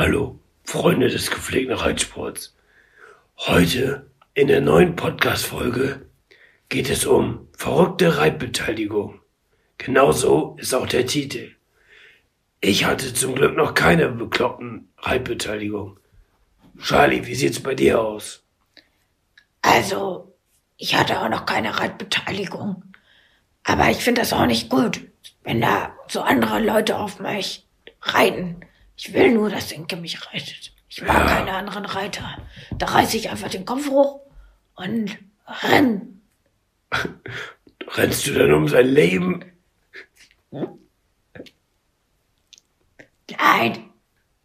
Hallo, Freunde des gepflegten Reitsports. Heute in der neuen Podcast-Folge geht es um verrückte Reitbeteiligung. Genauso ist auch der Titel. Ich hatte zum Glück noch keine bekloppten Reitbeteiligung. Charlie, wie sieht's bei dir aus? Also, ich hatte auch noch keine Reitbeteiligung. Aber ich finde das auch nicht gut, wenn da so andere Leute auf mich reiten. Ich will nur, dass Inke mich reitet. Ich mag ja. keine anderen Reiter. Da reiße ich einfach den Kopf hoch und renn. Rennst du dann um sein Leben? Nein,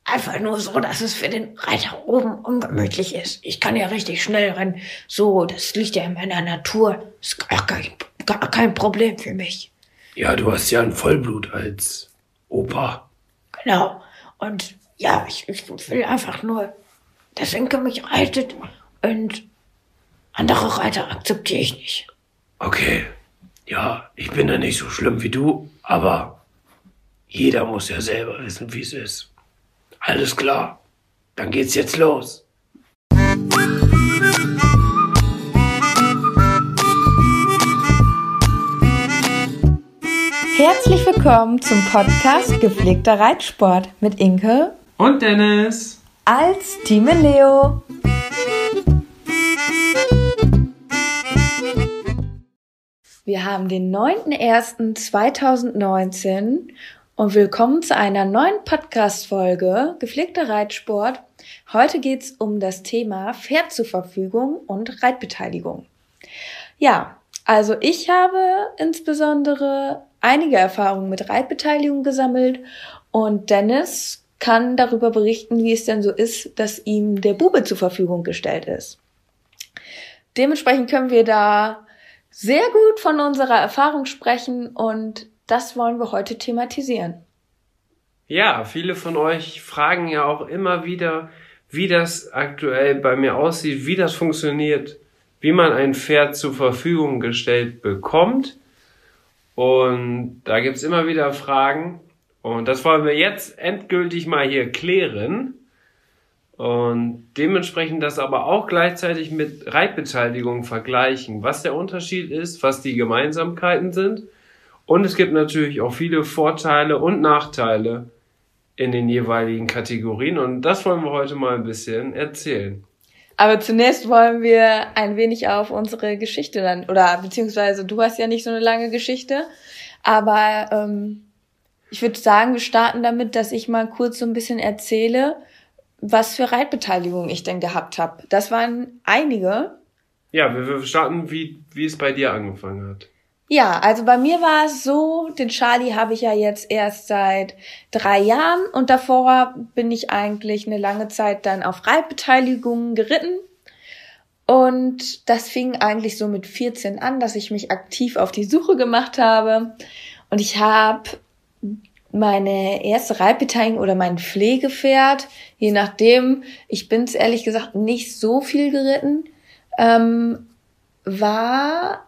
einfach nur so, dass es für den Reiter oben ungemütlich ist. Ich kann ja richtig schnell rennen. So, das liegt ja in meiner Natur. Ist gar kein, gar kein Problem für mich. Ja, du hast ja ein Vollblut als Opa. Genau. Und ja, ich, ich will einfach nur, dass Inke mich reitet und andere Reiter akzeptiere ich nicht. Okay. Ja, ich bin da nicht so schlimm wie du, aber jeder muss ja selber wissen, wie es ist. Alles klar. Dann geht's jetzt los. Herzlich willkommen zum Podcast Gepflegter Reitsport mit Inke und Dennis als Team Leo. Wir haben den 9.01.2019 und willkommen zu einer neuen Podcast-Folge Gepflegter Reitsport. Heute geht's um das Thema Pferd zur Verfügung und Reitbeteiligung. Ja, also ich habe insbesondere einige Erfahrungen mit Reitbeteiligung gesammelt und Dennis kann darüber berichten, wie es denn so ist, dass ihm der Bube zur Verfügung gestellt ist. Dementsprechend können wir da sehr gut von unserer Erfahrung sprechen und das wollen wir heute thematisieren. Ja, viele von euch fragen ja auch immer wieder, wie das aktuell bei mir aussieht, wie das funktioniert, wie man ein Pferd zur Verfügung gestellt bekommt. Und da gibt's immer wieder Fragen. Und das wollen wir jetzt endgültig mal hier klären. Und dementsprechend das aber auch gleichzeitig mit Reitbeteiligung vergleichen, was der Unterschied ist, was die Gemeinsamkeiten sind. Und es gibt natürlich auch viele Vorteile und Nachteile in den jeweiligen Kategorien. Und das wollen wir heute mal ein bisschen erzählen. Aber zunächst wollen wir ein wenig auf unsere Geschichte dann, oder beziehungsweise du hast ja nicht so eine lange Geschichte, aber ähm, ich würde sagen, wir starten damit, dass ich mal kurz so ein bisschen erzähle, was für Reitbeteiligung ich denn gehabt habe. Das waren einige. Ja, wir, wir starten, wie, wie es bei dir angefangen hat. Ja, also bei mir war es so, den Charlie habe ich ja jetzt erst seit drei Jahren und davor bin ich eigentlich eine lange Zeit dann auf Reitbeteiligungen geritten. Und das fing eigentlich so mit 14 an, dass ich mich aktiv auf die Suche gemacht habe. Und ich habe meine erste Reitbeteiligung oder mein Pflegepferd, je nachdem, ich bin es ehrlich gesagt nicht so viel geritten, ähm, war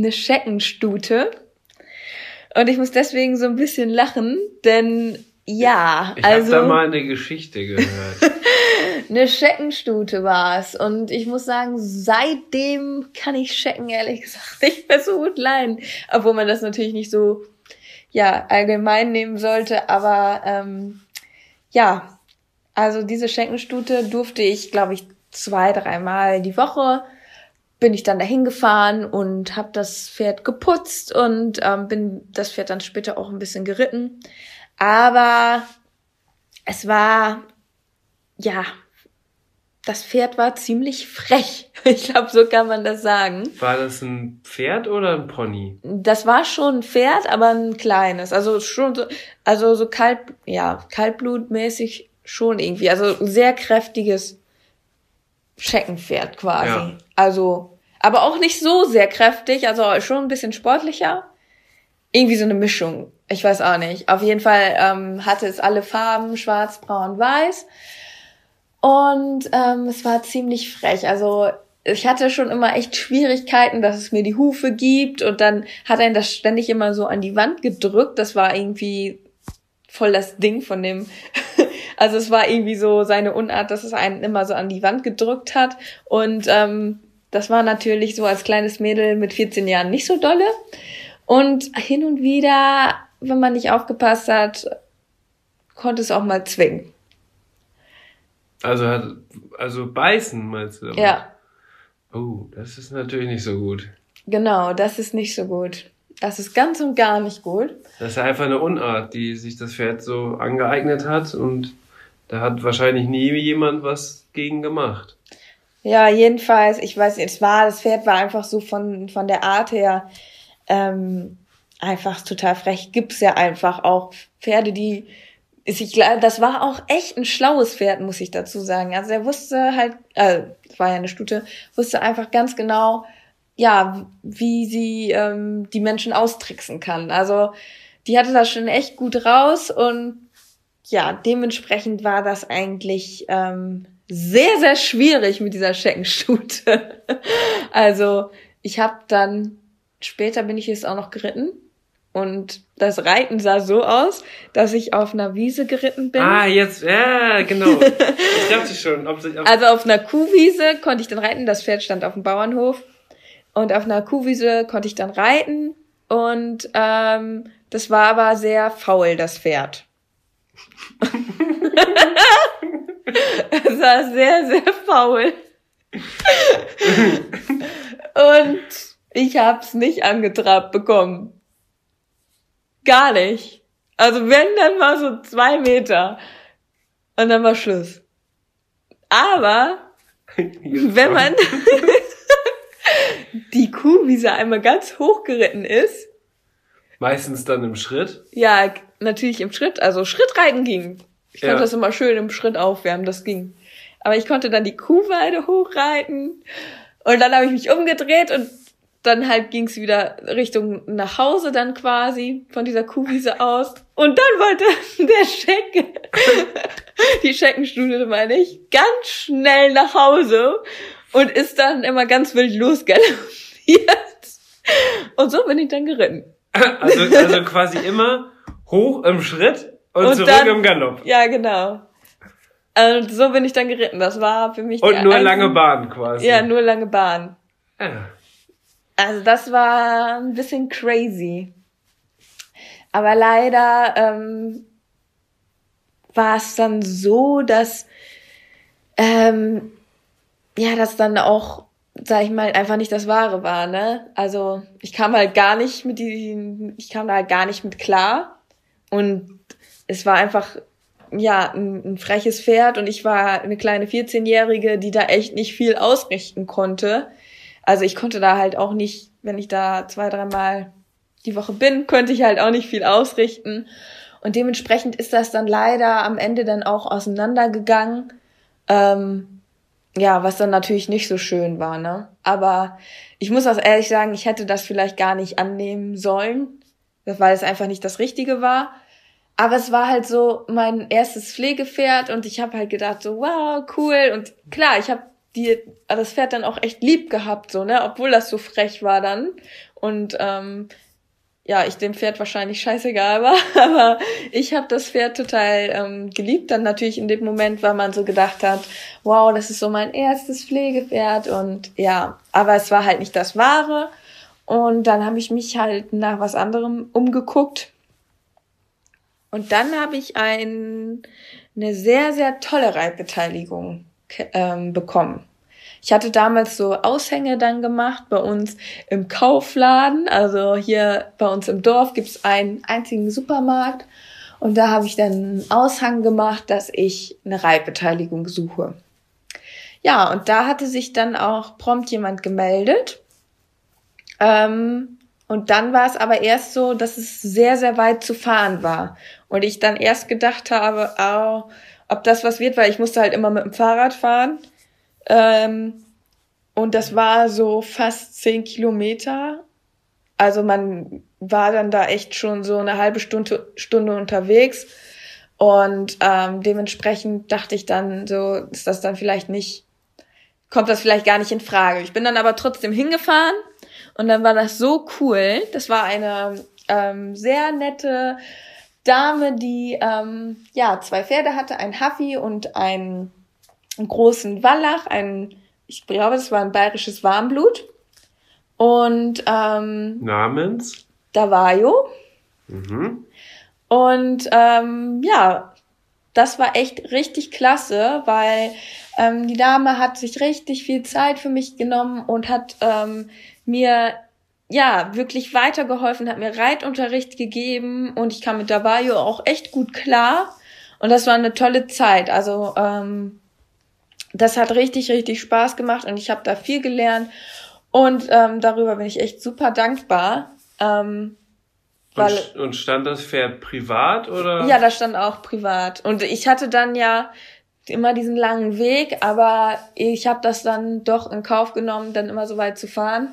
eine Scheckenstute. Und ich muss deswegen so ein bisschen lachen, denn ja, ich also. Ich habe da mal eine Geschichte gehört. eine Scheckenstute war's Und ich muss sagen, seitdem kann ich Schecken ehrlich gesagt nicht mehr so gut leiden. Obwohl man das natürlich nicht so, ja, allgemein nehmen sollte. Aber, ähm, ja, also diese Schenkenstute durfte ich, glaube ich, zwei, dreimal die Woche bin ich dann dahin gefahren und habe das Pferd geputzt und ähm, bin das Pferd dann später auch ein bisschen geritten. Aber es war ja das Pferd war ziemlich frech. Ich glaube, so kann man das sagen. War das ein Pferd oder ein Pony? Das war schon ein Pferd, aber ein kleines. Also schon so, also so kalt, ja, kaltblutmäßig schon irgendwie. Also ein sehr kräftiges Scheckenpferd quasi. Ja. Also, aber auch nicht so sehr kräftig, also schon ein bisschen sportlicher. Irgendwie so eine Mischung. Ich weiß auch nicht. Auf jeden Fall ähm, hatte es alle Farben, schwarz, braun, weiß. Und ähm, es war ziemlich frech. Also ich hatte schon immer echt Schwierigkeiten, dass es mir die Hufe gibt und dann hat er das ständig immer so an die Wand gedrückt. Das war irgendwie voll das Ding von dem. Also es war irgendwie so seine Unart, dass es einen immer so an die Wand gedrückt hat und ähm, das war natürlich so als kleines Mädel mit 14 Jahren nicht so dolle. Und hin und wieder, wenn man nicht aufgepasst hat, konnte es auch mal zwingen. Also hat, also beißen meinst du? damit? Ja, Oh, das ist natürlich nicht so gut. genau, das ist nicht so gut. Das ist ganz und gar nicht gut. Das ist einfach eine Unart, die sich das Pferd so angeeignet hat und da hat wahrscheinlich nie jemand was gegen gemacht. Ja, jedenfalls, ich weiß nicht, es war, das Pferd war einfach so von, von der Art her ähm, einfach total frech. Gibt's ja einfach auch Pferde, die ist ich glaube, das war auch echt ein schlaues Pferd, muss ich dazu sagen. Also er wusste halt, äh, war ja eine Stute, wusste einfach ganz genau, ja, wie sie ähm, die Menschen austricksen kann. Also die hatte das schon echt gut raus und ja, dementsprechend war das eigentlich ähm, sehr, sehr schwierig mit dieser Scheckenstute. also ich habe dann, später bin ich jetzt auch noch geritten und das Reiten sah so aus, dass ich auf einer Wiese geritten bin. Ah, jetzt, ja, genau. Ich dachte schon, ob ob, Also auf einer Kuhwiese konnte ich dann reiten, das Pferd stand auf dem Bauernhof. Und auf einer Kuhwiese konnte ich dann reiten. Und ähm, das war aber sehr faul, das Pferd. es war sehr, sehr faul. Und ich hab's nicht angetrabt bekommen. Gar nicht. Also wenn, dann war so zwei Meter. Und dann war Schluss. Aber wenn man die Kuhwiese einmal ganz hoch geritten ist, meistens dann im Schritt. ja, natürlich im Schritt, also Schrittreiten ging. Ich konnte Ja. das immer schön im Schritt aufwärmen, das ging. Aber ich konnte dann die Kuhweide hochreiten und dann habe ich mich umgedreht und dann halt ging's wieder Richtung nach Hause dann quasi von dieser Kuhwiese aus. Und dann wollte der Schecken, die Scheckenstudie meine ich, ganz schnell nach Hause und ist dann immer ganz wild losgaloppiert. Und so bin ich dann geritten. Also, also quasi immer hoch im Schritt und, Und zurück dann- im Galopp. Ja, genau. Und so bin ich dann geritten. Das war für mich Und nur einzige- lange Bahn quasi. Ja, nur lange Bahn. Ja. Also das war ein bisschen crazy. Aber leider ähm, war es dann so, dass ähm, ja, das dann auch, sag ich mal, einfach nicht das Wahre war, ne? Also ich kam halt gar nicht mit die, ich kam da halt gar nicht mit klar und es war einfach ja ein, ein freches Pferd und ich war eine kleine 14-jährige, die da echt nicht viel ausrichten konnte. Also ich konnte da halt auch nicht, wenn ich da zwei, dreimal die Woche bin, könnte ich halt auch nicht viel ausrichten. Und dementsprechend ist das dann leider am Ende dann auch auseinandergegangen. Ähm, ja, was dann natürlich nicht so schön war, ne? Aber ich muss auch ehrlich sagen, ich hätte das vielleicht gar nicht annehmen sollen, weil es einfach nicht das Richtige war. Aber es war halt so mein erstes Pflegepferd und ich habe halt gedacht so, wow, cool. Und klar, ich habe die das Pferd dann auch echt lieb gehabt, so, ne? Obwohl das so frech war dann. Und ähm, ja, ich dem Pferd wahrscheinlich scheißegal war, aber ich habe das Pferd total ähm, geliebt. Dann natürlich in dem Moment, weil man so gedacht hat, wow, das ist so mein erstes Pflegepferd und ja, aber es war halt nicht das Wahre. Und dann habe ich mich halt nach was anderem umgeguckt. Und dann habe ich ein, eine sehr, sehr tolle Reitbeteiligung ähm, bekommen. Ich hatte damals so Aushänge dann gemacht bei uns im Kaufladen. Also hier bei uns im Dorf gibt's einen einzigen Supermarkt. Und da habe ich dann einen Aushang gemacht, dass ich eine Reitbeteiligung suche. Ja, und da hatte sich dann auch prompt jemand gemeldet. Ähm, und dann war es aber erst so, dass es sehr, sehr weit zu fahren war. Und ich dann erst gedacht habe, oh, ob das was wird, weil ich musste halt immer mit dem Fahrrad fahren. Ähm, und das war so fast zehn Kilometer. Also man war dann da echt schon so eine halbe Stunde, Stunde unterwegs. Und ähm, dementsprechend dachte ich dann so, ist das dann vielleicht nicht, kommt das vielleicht gar nicht in Frage. Ich bin dann aber trotzdem hingefahren und dann war das so cool. Das war eine ähm, sehr nette Dame, die ähm, ja zwei Pferde hatte, ein Haffi und einen, einen großen Wallach, ein, ich glaube, das war ein bayerisches Warmblut. Und ähm, Namens? Davajo. Mhm. Und ähm, ja, das war echt richtig klasse, weil ähm, die Dame hat sich richtig viel Zeit für mich genommen und hat ähm, mir ja wirklich weitergeholfen, hat mir Reitunterricht gegeben und ich kam mit Dabayo auch echt gut klar. Und das war eine tolle Zeit. Also ähm, das hat richtig, richtig Spaß gemacht und ich habe da viel gelernt. Und ähm, darüber bin ich echt super dankbar. Ähm, weil, und, und stand das Pferd privat oder? Ja, das stand auch privat. Und ich hatte dann ja immer diesen langen Weg, aber ich habe das dann doch in Kauf genommen, dann immer so weit zu fahren.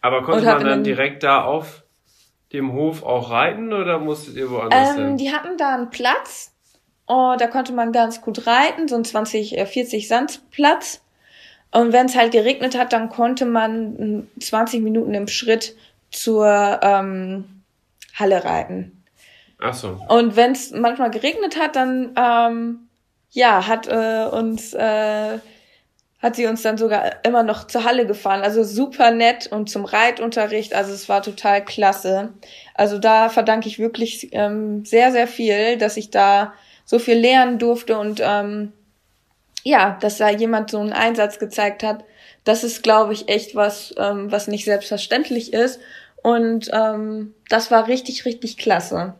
Aber konnte man dann direkt da auf dem Hof auch reiten oder musstet ihr woanders ähm, hin? Die hatten da einen Platz. Oh, da konnte man ganz gut reiten, so ein 20, 40 äh, Sandplatz. Und wenn es halt geregnet hat, dann konnte man 20 Minuten im Schritt zur ähm, Halle reiten. Ach so. Und wenn es manchmal geregnet hat, dann ähm, ja, hat äh, uns äh, hat sie uns dann sogar immer noch zur Halle gefahren. Also super nett und zum Reitunterricht. Also es war total klasse. Also da verdanke ich wirklich ähm, sehr, sehr viel, dass ich da so viel lernen durfte und ähm, ja, dass da jemand so einen Einsatz gezeigt hat. Das ist, glaube ich, echt was, ähm, was nicht selbstverständlich ist. Und ähm, das war richtig, richtig klasse.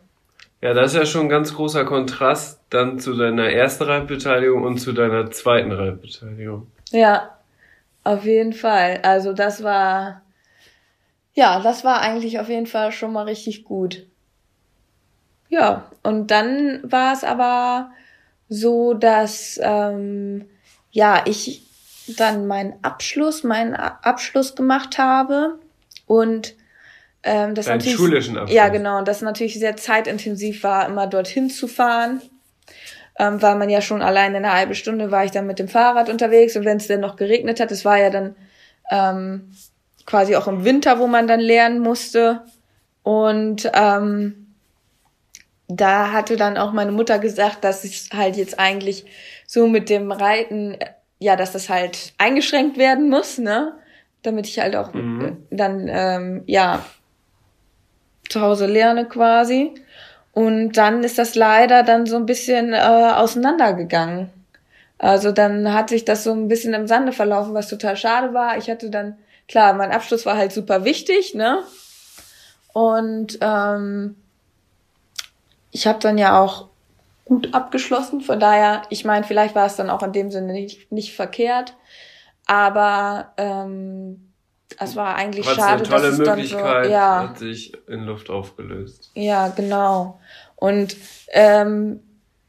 Ja, das ist ja schon ein ganz großer Kontrast dann zu deiner ersten Reitbeteiligung und zu deiner zweiten Reitbeteiligung. Ja, auf jeden Fall. Also das war, ja, das war eigentlich auf jeden Fall schon mal richtig gut. Ja, und dann war es aber so, dass ähm, ja ich dann meinen Abschluss, meinen Abschluss gemacht habe und ähm, das Deinen natürlich schulischen Abschluss. ja genau, das natürlich sehr zeitintensiv war, immer dorthin zu fahren ähm, weil man ja schon allein eine halbe Stunde war ich dann mit dem Fahrrad unterwegs und wenn es dann noch geregnet hat, es war ja dann ähm, quasi auch im Winter, wo man dann lernen musste und ähm, da hatte dann auch meine Mutter gesagt, dass es halt jetzt eigentlich so mit dem Reiten, ja, dass das halt eingeschränkt werden muss, ne? Damit ich halt auch mhm. dann, ähm, ja, zu Hause lerne quasi. Und dann ist das leider dann so ein bisschen äh, auseinandergegangen. Also dann hat sich das so ein bisschen im Sande verlaufen, was total schade war. Ich hatte dann, klar, mein Abschluss war halt super wichtig, ne? Und ähm, ich habe dann ja auch gut abgeschlossen. Von daher, ich meine, vielleicht war es dann auch in dem Sinne nicht, nicht verkehrt. Aber ähm, es war eigentlich Aber schade, eine tolle dass es Möglichkeit, dann so, ja, hat sich in Luft aufgelöst. Ja, genau. Und ähm,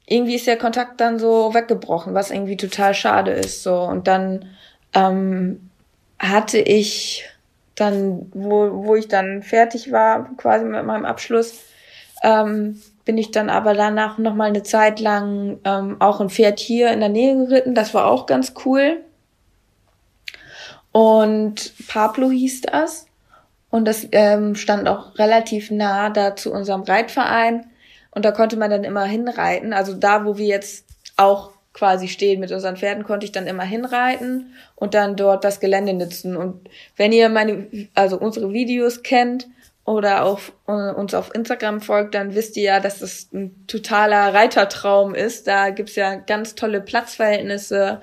irgendwie ist der Kontakt dann so weggebrochen, was irgendwie total schade ist. So und dann ähm, hatte ich dann, wo, wo ich dann fertig war, quasi mit meinem Abschluss, ähm, bin ich dann aber danach noch mal eine Zeit lang ähm, auch ein Pferd hier in der Nähe geritten. Das war auch ganz cool. Und Pablo hieß das. Und das ähm, stand auch relativ nah da zu unserem Reitverein. Und da konnte man dann immer hinreiten. Also da, wo wir jetzt auch quasi stehen mit unseren Pferden, konnte ich dann immer hinreiten und dann dort das Gelände nutzen. Und wenn ihr meine, also unsere Videos kennt oder auf, uh, uns auf Instagram folgt, dann wisst ihr ja, dass das ein totaler Reitertraum ist. Da gibt's ja ganz tolle Platzverhältnisse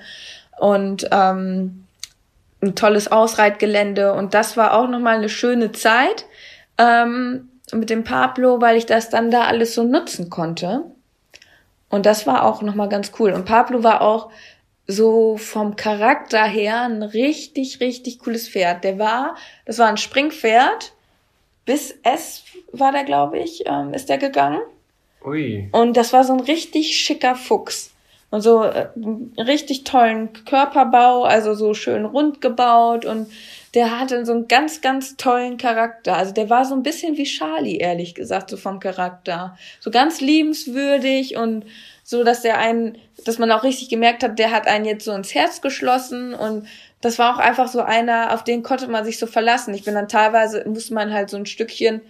und ähm, ein tolles Ausreitgelände und das war auch nochmal eine schöne Zeit ähm, mit dem Pablo, weil ich das dann da alles so nutzen konnte. Und das war auch nochmal ganz cool. Und Pablo war auch so vom Charakter her ein richtig, richtig cooles Pferd. Der war, das war ein Springpferd. Bis S war der, glaube ich, ähm, ist der gegangen. Ui. Und das war so ein richtig schicker Fuchs. Und so äh, einen richtig tollen Körperbau, also so schön rund gebaut und der hatte so einen ganz, ganz tollen Charakter. Also der war so ein bisschen wie Charlie, ehrlich gesagt, so vom Charakter. So ganz liebenswürdig und so, dass der einen, dass man auch richtig gemerkt hat, der hat einen jetzt so ins Herz geschlossen und das war auch einfach so einer, auf den konnte man sich so verlassen. Ich bin dann teilweise, musste man halt so ein Stückchen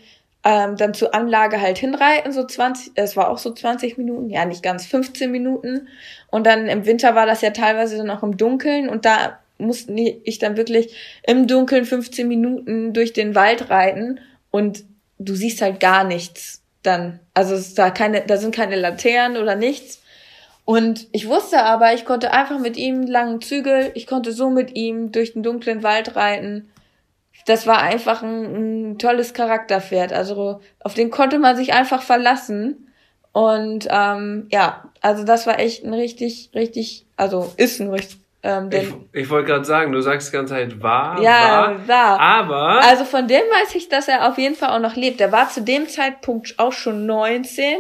ähm, dann zur Anlage halt hinreiten, so 20, es war auch so 20 Minuten, ja nicht ganz 15 Minuten. Und dann im Winter war das ja teilweise dann auch im Dunkeln und da musste ich dann wirklich im Dunkeln 15 Minuten durch den Wald reiten und du siehst halt gar nichts dann. Also es ist da keine, da sind keine Laternen oder nichts. Und ich wusste aber, ich konnte einfach mit ihm langen Zügel, ich konnte so mit ihm durch den dunklen Wald reiten. Das war einfach ein, ein tolles Charakterpferd. Also auf den konnte man sich einfach verlassen. Und ähm, ja, also das war echt ein richtig, richtig, also ist ein richtig ähm, ich ich wollte gerade sagen, du sagst die ganze Zeit war, ja, war, war. aber Also von dem weiß ich, dass er auf jeden Fall auch noch lebt. Er war zu dem Zeitpunkt auch schon 19,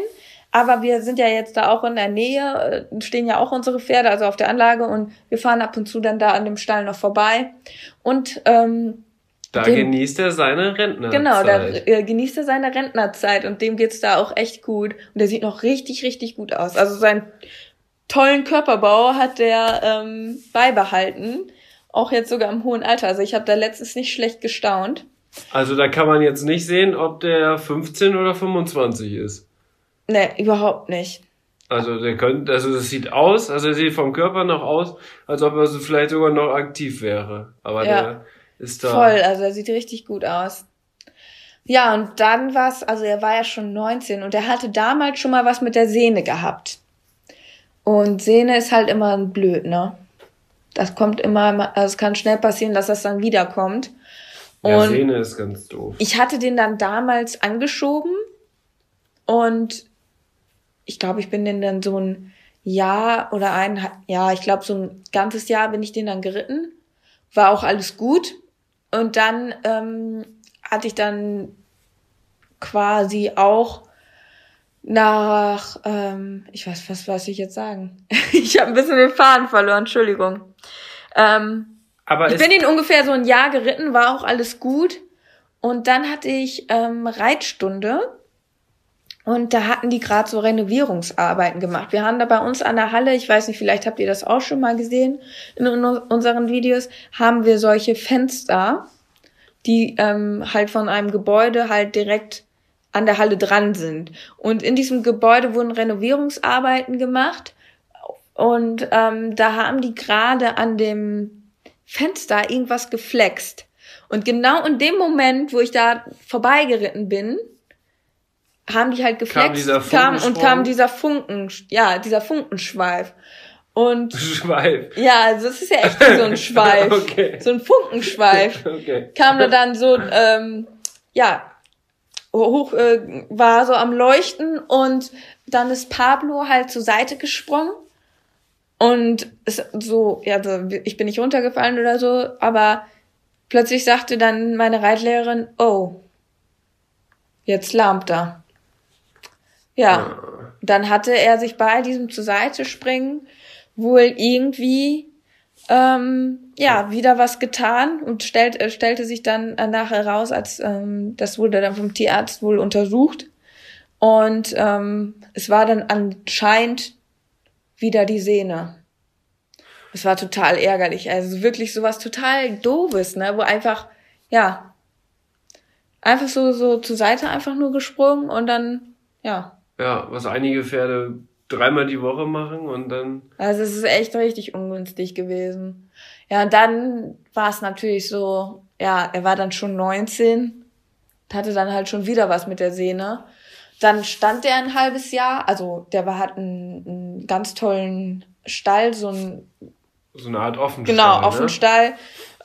aber wir sind ja jetzt da auch in der Nähe, äh, stehen ja auch unsere Pferde, also auf der Anlage und wir fahren ab und zu dann da an dem Stall noch vorbei. Und ähm, da dem- genießt er seine Rentnerzeit. Genau, da äh, genießt er seine Rentnerzeit und dem geht's da auch echt gut. Und der sieht noch richtig, richtig gut aus. Also seinen tollen Körperbau hat der ähm, beibehalten. Auch jetzt sogar im hohen Alter. Also ich habe da letztens nicht schlecht gestaunt. Also da kann man jetzt nicht sehen, ob der 15 oder 25 ist. Ne, überhaupt nicht. Also der könnte, also das sieht aus, also er sieht vom Körper noch aus, als ob er so vielleicht sogar noch aktiv wäre. Aber Ja. der ist da. Voll, also er sieht richtig gut aus. Ja, und dann war's, also er war ja schon 19 und er hatte damals schon mal was mit der Sehne gehabt. Und Sehne ist halt immer blöd, ne? Das kommt immer, also es kann schnell passieren, dass das dann wiederkommt. Ja, Und Sehne ist ganz doof. ich hatte den dann damals angeschoben und ich glaube, ich bin den dann so ein Jahr oder ein, ja, ich glaube, so ein ganzes Jahr bin ich den dann geritten. War auch alles gut. Und dann ähm, hatte ich dann quasi auch nach, ähm, ich weiß, was was ich jetzt sagen? ich habe ein bisschen den Faden verloren, Entschuldigung. Ähm, Aber ich bin ihn ungefähr so ein Jahr geritten, war auch alles gut. Und dann hatte ich ähm, Reitstunde und da hatten die gerade so Renovierungsarbeiten gemacht. Wir haben da bei uns an der Halle, ich weiß nicht, vielleicht habt ihr das auch schon mal gesehen in un- unseren Videos, haben wir solche Fenster, die ähm, halt von einem Gebäude halt direkt an der Halle dran sind. Und in diesem Gebäude wurden Renovierungsarbeiten gemacht und ähm, da haben die gerade an dem Fenster irgendwas geflext. Und genau in dem Moment, wo ich da vorbeigeritten bin, haben die halt geflext dieser kam, und kam dieser Funken, ja, dieser Funkenschweif. Und Schweif. ja, also es ist ja echt wie so ein Schweif. Okay. So ein Funkenschweif Okay. kam da dann so, ähm, ja, hoch, äh, war so am Leuchten und dann ist Pablo halt zur Seite gesprungen und es, so, ja, ich bin nicht runtergefallen oder so, aber plötzlich sagte dann meine Reitlehrerin, oh, jetzt lahmt er. Ja, dann hatte er sich bei diesem zur Seite springen wohl irgendwie ähm, ja wieder was getan und stellt, äh, stellte sich dann äh, nachher raus, als ähm, das wurde dann vom Tierarzt wohl untersucht. Und ähm, es war dann anscheinend wieder die Sehne. Es war total ärgerlich, also wirklich sowas total doofes, ne, wo einfach ja einfach so so zur Seite einfach nur gesprungen und dann ja Ja, was einige Pferde dreimal die Woche machen und dann. Also es ist echt richtig ungünstig gewesen. Ja, und dann war es natürlich so, ja, er war dann schon 19, hatte dann halt schon wieder was mit der Sehne. Dann stand er ein halbes Jahr, also der war, hat einen, einen ganz tollen Stall, so ein, So eine Art Offenstall. genau, Ne? Offenstall.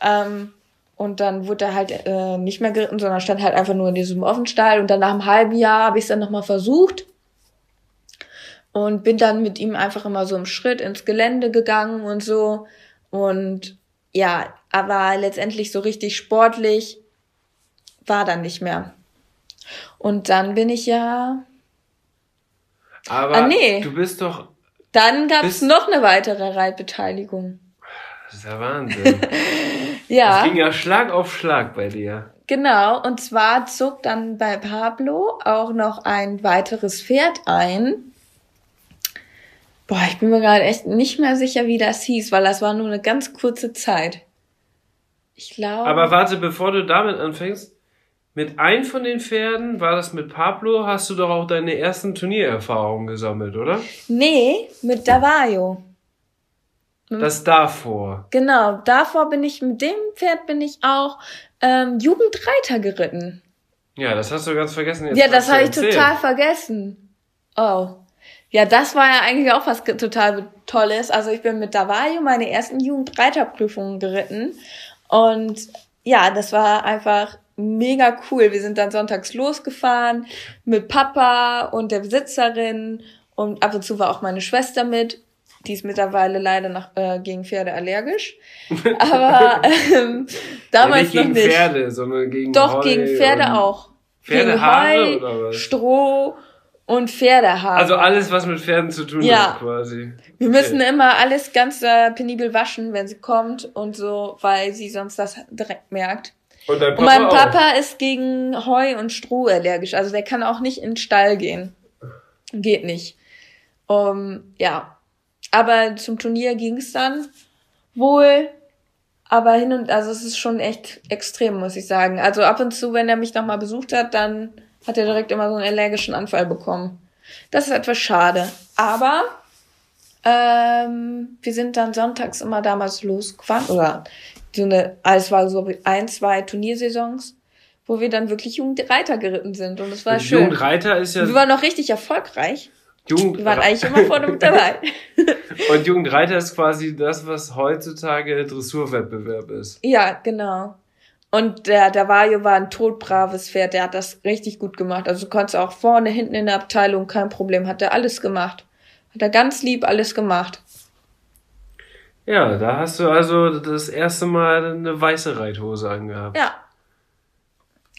Ähm, und dann wurde er halt äh, nicht mehr geritten, sondern stand halt einfach nur in diesem Offenstall. Und dann nach einem halben Jahr habe ich es dann nochmal versucht. Und bin dann mit ihm einfach immer so im Schritt ins Gelände gegangen und so. Und ja, aber letztendlich so richtig sportlich war dann nicht mehr. Und dann bin ich ja. Aber Ah, nee. du bist doch. Dann gab es noch eine weitere Reitbeteiligung. Das ist ja Wahnsinn. Ja. Es ging ja Schlag auf Schlag bei dir. Genau, und zwar zog dann bei Pablo auch noch ein weiteres Pferd ein. Boah, ich bin mir gerade echt nicht mehr sicher, wie das hieß, weil das war nur eine ganz kurze Zeit. Ich glaube. Aber warte, bevor du damit anfängst, mit einem von den Pferden, war das mit Pablo, hast du doch auch deine ersten Turniererfahrungen gesammelt, oder? Nee, mit Davajo. Das davor. Genau, davor bin ich, mit dem Pferd bin ich auch ähm, Jugendreiter geritten. Ja, das hast du ganz vergessen. Jetzt ja, das habe ich erzählt. total vergessen. Oh. Ja, das war ja eigentlich auch was total Tolles. Also ich bin mit Davajo meine ersten Jugendreiterprüfungen geritten. Und ja, das war einfach mega cool. Wir sind dann sonntags losgefahren mit Papa und der Besitzerin. Und ab und zu war auch meine Schwester mit. Die ist mittlerweile leider nach, äh, gegen Pferde allergisch. Aber ähm, Ja, damals nicht gegen noch nicht. Pferde, sondern gegen Doch, Heu gegen Pferde auch. Pferdehaare gegen oder Heu, was? Stroh und Pferdehaare. Also alles, was mit Pferden zu tun Ja. hat, quasi. Wir müssen immer alles ganz äh, penibel waschen, wenn sie kommt und so, weil sie sonst das direkt merkt. Und dein Papa Und mein auch. Papa ist gegen Heu und Stroh allergisch, also der kann auch nicht in den Stall gehen. Geht nicht. Um, ja. Aber zum Turnier ging es dann wohl. Aber hin und also es ist schon echt extrem, muss ich sagen. Also ab und zu, wenn er mich nochmal besucht hat, dann hat er direkt immer so einen allergischen Anfall bekommen. Das ist etwas schade. Aber ähm, wir sind dann sonntags immer damals losgefahren. Oder so eine, alles war so ein, zwei Turniersaisons, wo wir dann wirklich Jugendreiter geritten sind. Und es war Und schön. Jugendreiter ist ja Wir waren noch richtig erfolgreich. Jugend, Wir waren eigentlich immer vorne mit dabei. und Jugendreiter ist quasi das, was heutzutage Dressurwettbewerb ist. Ja, genau. Und der, der Vajo war ein todbraves Pferd, der hat das richtig gut gemacht. Also du konntest auch vorne, hinten in der Abteilung, kein Problem, hat er alles gemacht. Hat er ganz lieb alles gemacht. Ja, da hast du also das erste Mal eine weiße Reithose angehabt. Ja.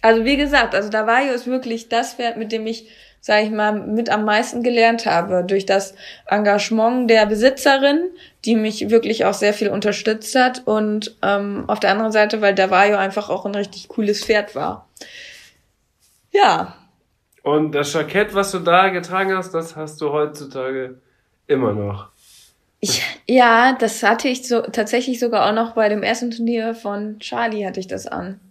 Also wie gesagt, also der Vajo ist wirklich das Pferd, mit dem ich, sage ich mal, mit am meisten gelernt habe. Durch das Engagement der Besitzerin, die mich wirklich auch sehr viel unterstützt hat. Und ähm, auf der anderen Seite, weil der Vajo einfach auch ein richtig cooles Pferd war. Ja, Und das Jackett, was du da getragen hast, das hast du heutzutage immer noch. Ich, ja, das hatte ich so tatsächlich sogar auch noch bei dem ersten Turnier von Charlie hatte ich das an.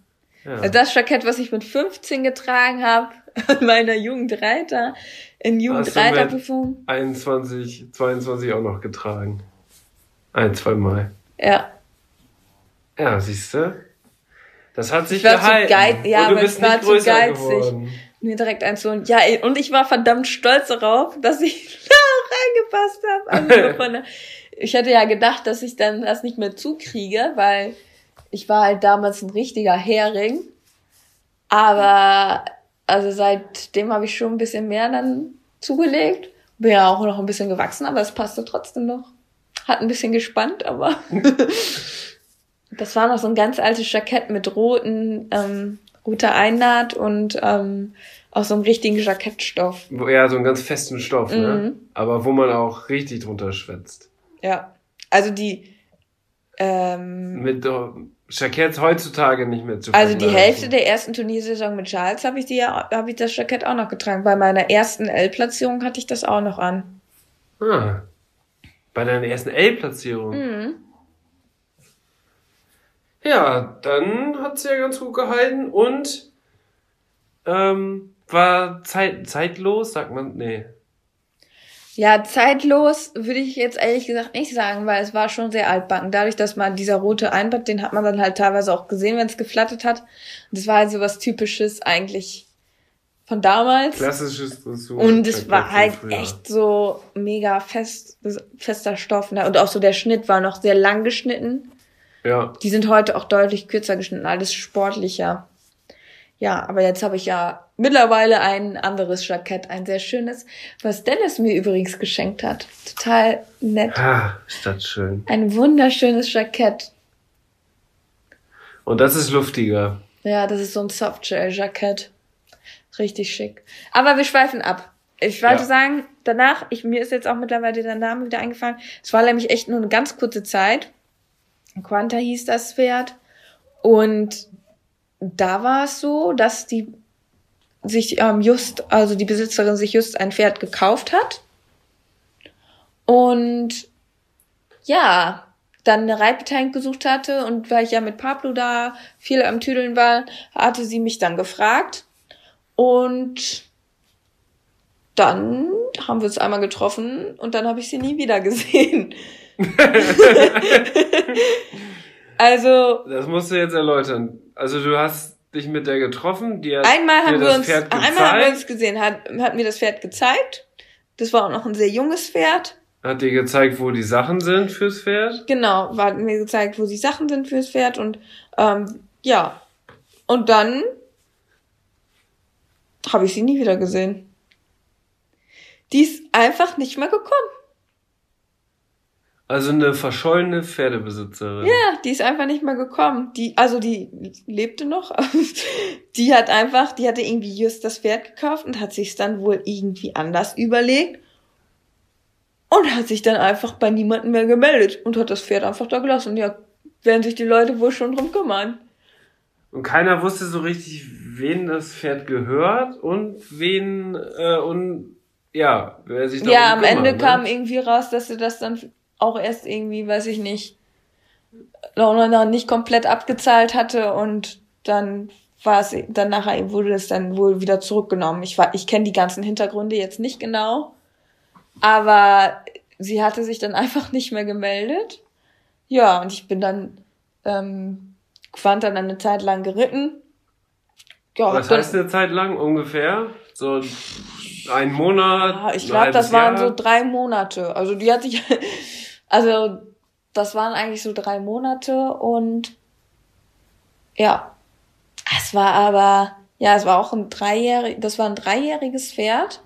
Ja. Also das Jackett, was ich mit 15 getragen habe, an meiner Jugendreiter, in Jugendreiterprüfung. 21, 22 auch noch getragen. Ein, zwei Mal. Ja. Ja, siehst du? Das hat sich Ich war zu gehalten. geiz- ja, aber ich war zu geizig. geworden. Mir direkt eins so, ja, und ich war verdammt stolz darauf, dass ich da reingepasst habe. Also ich hätte ja gedacht, dass ich dann das nicht mehr zukriege, weil ich war halt damals ein richtiger Hering. Aber also seitdem habe ich schon ein bisschen mehr dann zugelegt. Bin ja auch noch ein bisschen gewachsen, aber es passte trotzdem noch. Hat ein bisschen gespannt, aber das war noch so ein ganz altes Jackett mit roten, ähm, roter Einnaht und ähm, auch so einem richtigen Jackettstoff. Ja, so einen ganz festen Stoff, ne? Mhm. Aber wo man auch richtig drunter schwitzt. Ja. Also die, ähm, Mit Jacketts heutzutage nicht mehr zu also die. Hälfte der ersten Turniersaison mit Charles habe ich die ja, habe ich das Jackett auch noch getragen. Bei meiner ersten L-Platzierung hatte ich das auch noch an. Ah. Bei deiner ersten L-Platzierung. Mhm. Ja, dann hat sie ja ganz gut gehalten und ähm, war zeit, zeitlos, sagt man, nee. Ja, zeitlos würde ich jetzt ehrlich gesagt nicht sagen, weil es war schon sehr altbacken. Dadurch, dass man dieser rote Einband, den hat man dann halt teilweise auch gesehen, wenn es geflattert hat. Und das war halt so was Typisches eigentlich von damals. Klassisches Dressur. Und es war halt früher. echt so mega fest, fester Stoff. Ne? Und auch so der Schnitt war noch sehr lang geschnitten. Ja. Die sind heute auch deutlich kürzer geschnitten, alles sportlicher. ja, aber jetzt habe ich ja mittlerweile ein anderes Jackett, ein sehr schönes, was Dennis mir übrigens geschenkt hat. Total nett. Ah, ist das schön. Ein wunderschönes Jackett. Und das ist luftiger. Ja, das ist so ein Softshell-Jackett. Richtig schick. Aber wir schweifen ab. Ich wollte Ja. sagen, danach, ich, mir ist jetzt auch mittlerweile der Name wieder eingefallen. Es war nämlich echt nur eine ganz kurze Zeit. Quanta hieß das Pferd. Und da war es so, dass die sich ähm, just, also die Besitzerin sich just ein Pferd gekauft hat. Und ja, dann eine Reitbeteiligung gesucht hatte und weil ich ja mit Pablo da viel am Tüdeln war, hatte sie mich dann gefragt. Und dann haben wir uns einmal getroffen und dann habe ich sie nie wieder gesehen. also Das musst du jetzt erläutern. Also du hast dich mit der getroffen, die hat einmal haben wir das uns Pferd einmal haben wir gezeigt, uns gesehen, hat, hat mir das Pferd gezeigt. Das war auch noch ein sehr junges Pferd. hat dir gezeigt, wo die Sachen sind fürs Pferd. Genau, war hat mir gezeigt, wo die Sachen sind fürs Pferd und ähm, ja. Und dann habe ich sie nie wieder gesehen. Die ist einfach nicht mehr gekommen. Also eine verschollene Pferdebesitzerin. Ja, die ist einfach nicht mehr gekommen. Die, also die lebte noch. Die hat einfach, die hatte irgendwie just das Pferd gekauft und hat sich dann wohl irgendwie anders überlegt und hat sich dann einfach bei niemandem mehr gemeldet und hat das Pferd einfach da gelassen. Ja, werden sich die Leute wohl schon drum kümmern. Und keiner wusste so richtig, wen das Pferd gehört und wen äh, und ja, wer sich darum Ja, am kümmert, Ende ne? kam irgendwie raus, dass sie das dann auch erst irgendwie, weiß ich nicht, noch nicht komplett abgezahlt hatte und dann war es, dann nachher wurde es dann wohl wieder zurückgenommen. Ich war, ich kenne die ganzen Hintergründe jetzt nicht genau, aber sie hatte sich dann einfach nicht mehr gemeldet. Ja, und ich bin dann, ähm, Quant dann eine Zeit lang geritten. Ja, Was heißt eine Zeit lang ungefähr? So ein Monat? Ja, ich glaube, das halbes waren Jahr? so drei Monate. Also die hat sich, also das waren eigentlich so drei Monate und ja, es war aber, ja, es war auch ein dreijährig, das war ein dreijähriges Pferd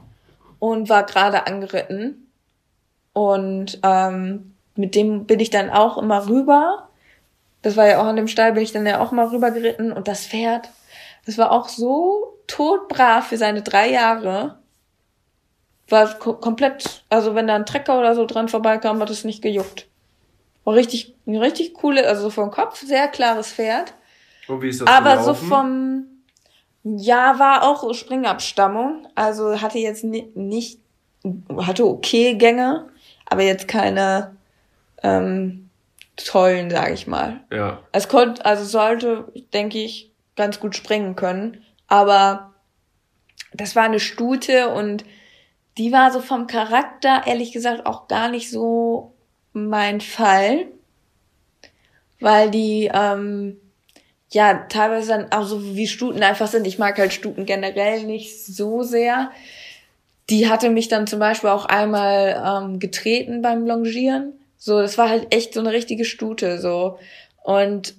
und war gerade angeritten. Und ähm, mit dem bin ich dann auch immer rüber. Das war ja auch an dem Stall, bin ich dann ja auch mal rüber geritten und das Pferd, das war auch so todbrav für seine drei Jahre war ko komplett, also wenn da ein Trecker oder so dran vorbeikam, hat es nicht gejuckt. War richtig, ein richtig coole, also vom Kopf sehr klares Pferd. Und wie ist das aber so gelaufen? vom, ja, war auch Springabstammung. Also hatte jetzt ni nicht, hatte okay Gänge, aber jetzt keine ähm, tollen, sage ich mal. Ja. Es konnte, also sollte, denke ich, ganz gut springen können. Aber das war eine Stute und die war so vom Charakter, ehrlich gesagt, auch gar nicht so mein Fall. Weil die, ähm, ja, teilweise dann auch so wie Stuten einfach sind. Ich mag halt Stuten generell nicht so sehr. Die hatte mich dann zum Beispiel auch einmal ähm, getreten beim Longieren. So, das war halt echt so eine richtige Stute, so. Und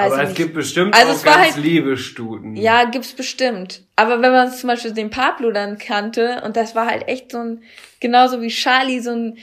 weiß aber es nicht. gibt bestimmt Also auch ganz halt- liebe Stuten. Ja, gibt's bestimmt. Aber wenn man zum Beispiel den Pablo dann kannte, und das war halt echt so ein, genauso wie Charlie, so ein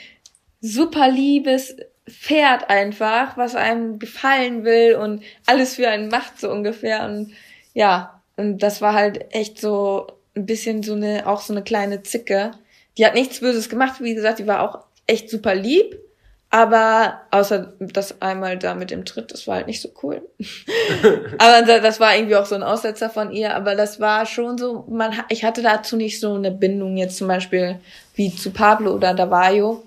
super liebes Pferd einfach, was einem gefallen will und alles für einen macht, so ungefähr. Und ja, und das war halt echt so ein bisschen so eine, auch so eine kleine Zicke. Die hat nichts Böses gemacht, wie gesagt, die war auch echt super lieb. Aber außer das einmal da mit dem Tritt, das war halt nicht so cool. aber da- das war irgendwie auch so ein Aussetzer von ihr. Aber das war schon so, man, ich hatte dazu nicht so eine Bindung jetzt zum Beispiel wie zu Pablo oder Davario.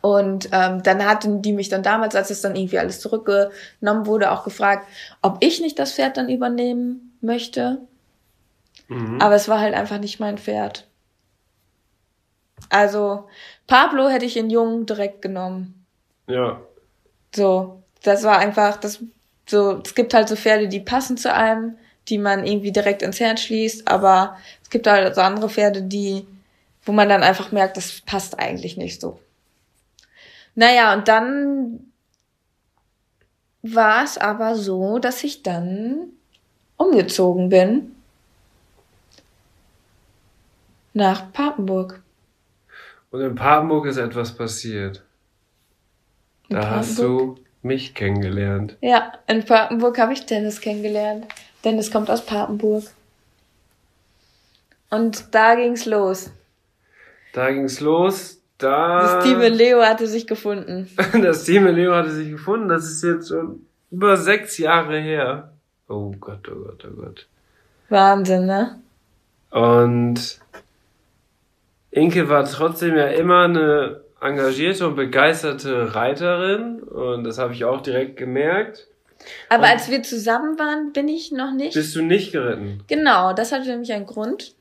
Und ähm, dann hatten die mich dann damals, als es dann irgendwie alles zurückgenommen wurde, auch gefragt, ob ich nicht das Pferd dann übernehmen möchte. Mhm. Aber es war halt einfach nicht mein Pferd. Also Pablo hätte ich in Jungen direkt genommen. Ja. So, das war einfach, das so, es gibt halt so Pferde, die passen zu einem, die man irgendwie direkt ins Herz schließt, aber es gibt halt so andere Pferde, die, wo man dann einfach merkt, das passt eigentlich nicht so. Naja, und dann war es aber so, dass ich dann umgezogen bin nach Papenburg. Und in Papenburg ist etwas passiert. In Da hast du mich kennengelernt. Ja, in Papenburg habe ich Dennis kennengelernt. Dennis kommt aus Papenburg. Und da ging's los. Da ging's los. Da. Das Team in Leo hatte sich gefunden. das Team in Leo hatte sich gefunden. Das ist jetzt schon über sechs Jahre her. Oh Gott, oh Gott, oh Gott. Wahnsinn, ne? Und Inke war trotzdem ja immer eine engagierte und begeisterte Reiterin. Und das habe ich auch direkt gemerkt. Aber Und- als wir zusammen waren, bin ich noch nicht. Bist du nicht geritten? Genau, das hatte nämlich einen Grund.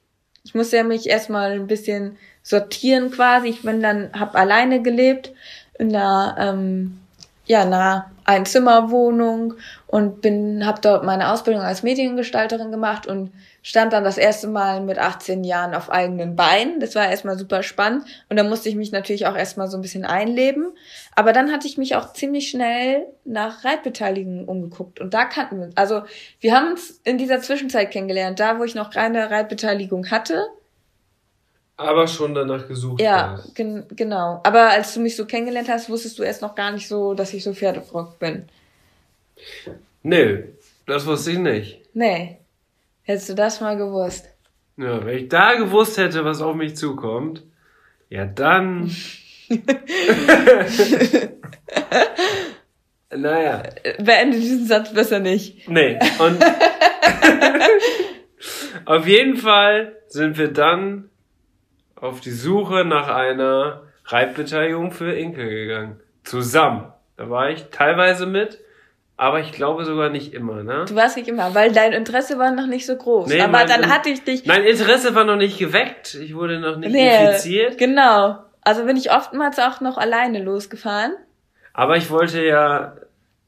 Ich musste ja mich erstmal ein bisschen sortieren quasi. Ich bin dann, hab alleine gelebt in einer, ähm, ja, einer Einzimmerwohnung und bin, hab dort meine Ausbildung als Mediengestalterin gemacht und stand dann das erste Mal mit 18 Jahren auf eigenen Beinen. Das war erstmal super spannend und da musste ich mich natürlich auch erstmal so ein bisschen einleben. Aber dann hatte ich mich auch ziemlich schnell nach Reitbeteiligung umgeguckt und da kannten wir. Also wir haben uns in dieser Zwischenzeit kennengelernt, da wo ich noch keine Reitbeteiligung hatte. Aber schon danach gesucht Ja, hast. gen genau. Aber als du mich so kennengelernt hast, wusstest du erst noch gar nicht so, dass ich so pferdefrock bin. Nö, das wusste ich nicht. Nee. Hättest du das mal gewusst. Ja, wenn ich da gewusst hätte, was auf mich zukommt, ja dann. naja, Beende diesen Satz besser nicht. nee. Und auf jeden Fall sind wir dann auf die Suche nach einer Reitbeteiligung für Inke gegangen. Zusammen. Da war ich teilweise mit, aber ich glaube sogar nicht immer, ne? Du warst nicht immer, weil dein Interesse war noch nicht so groß. Nee, Aber mein- dann hatte ich dich. Mein Interesse war noch nicht geweckt. Ich wurde noch nicht Nee, infiziert. Genau. Also bin ich oftmals auch noch alleine losgefahren. Aber ich wollte ja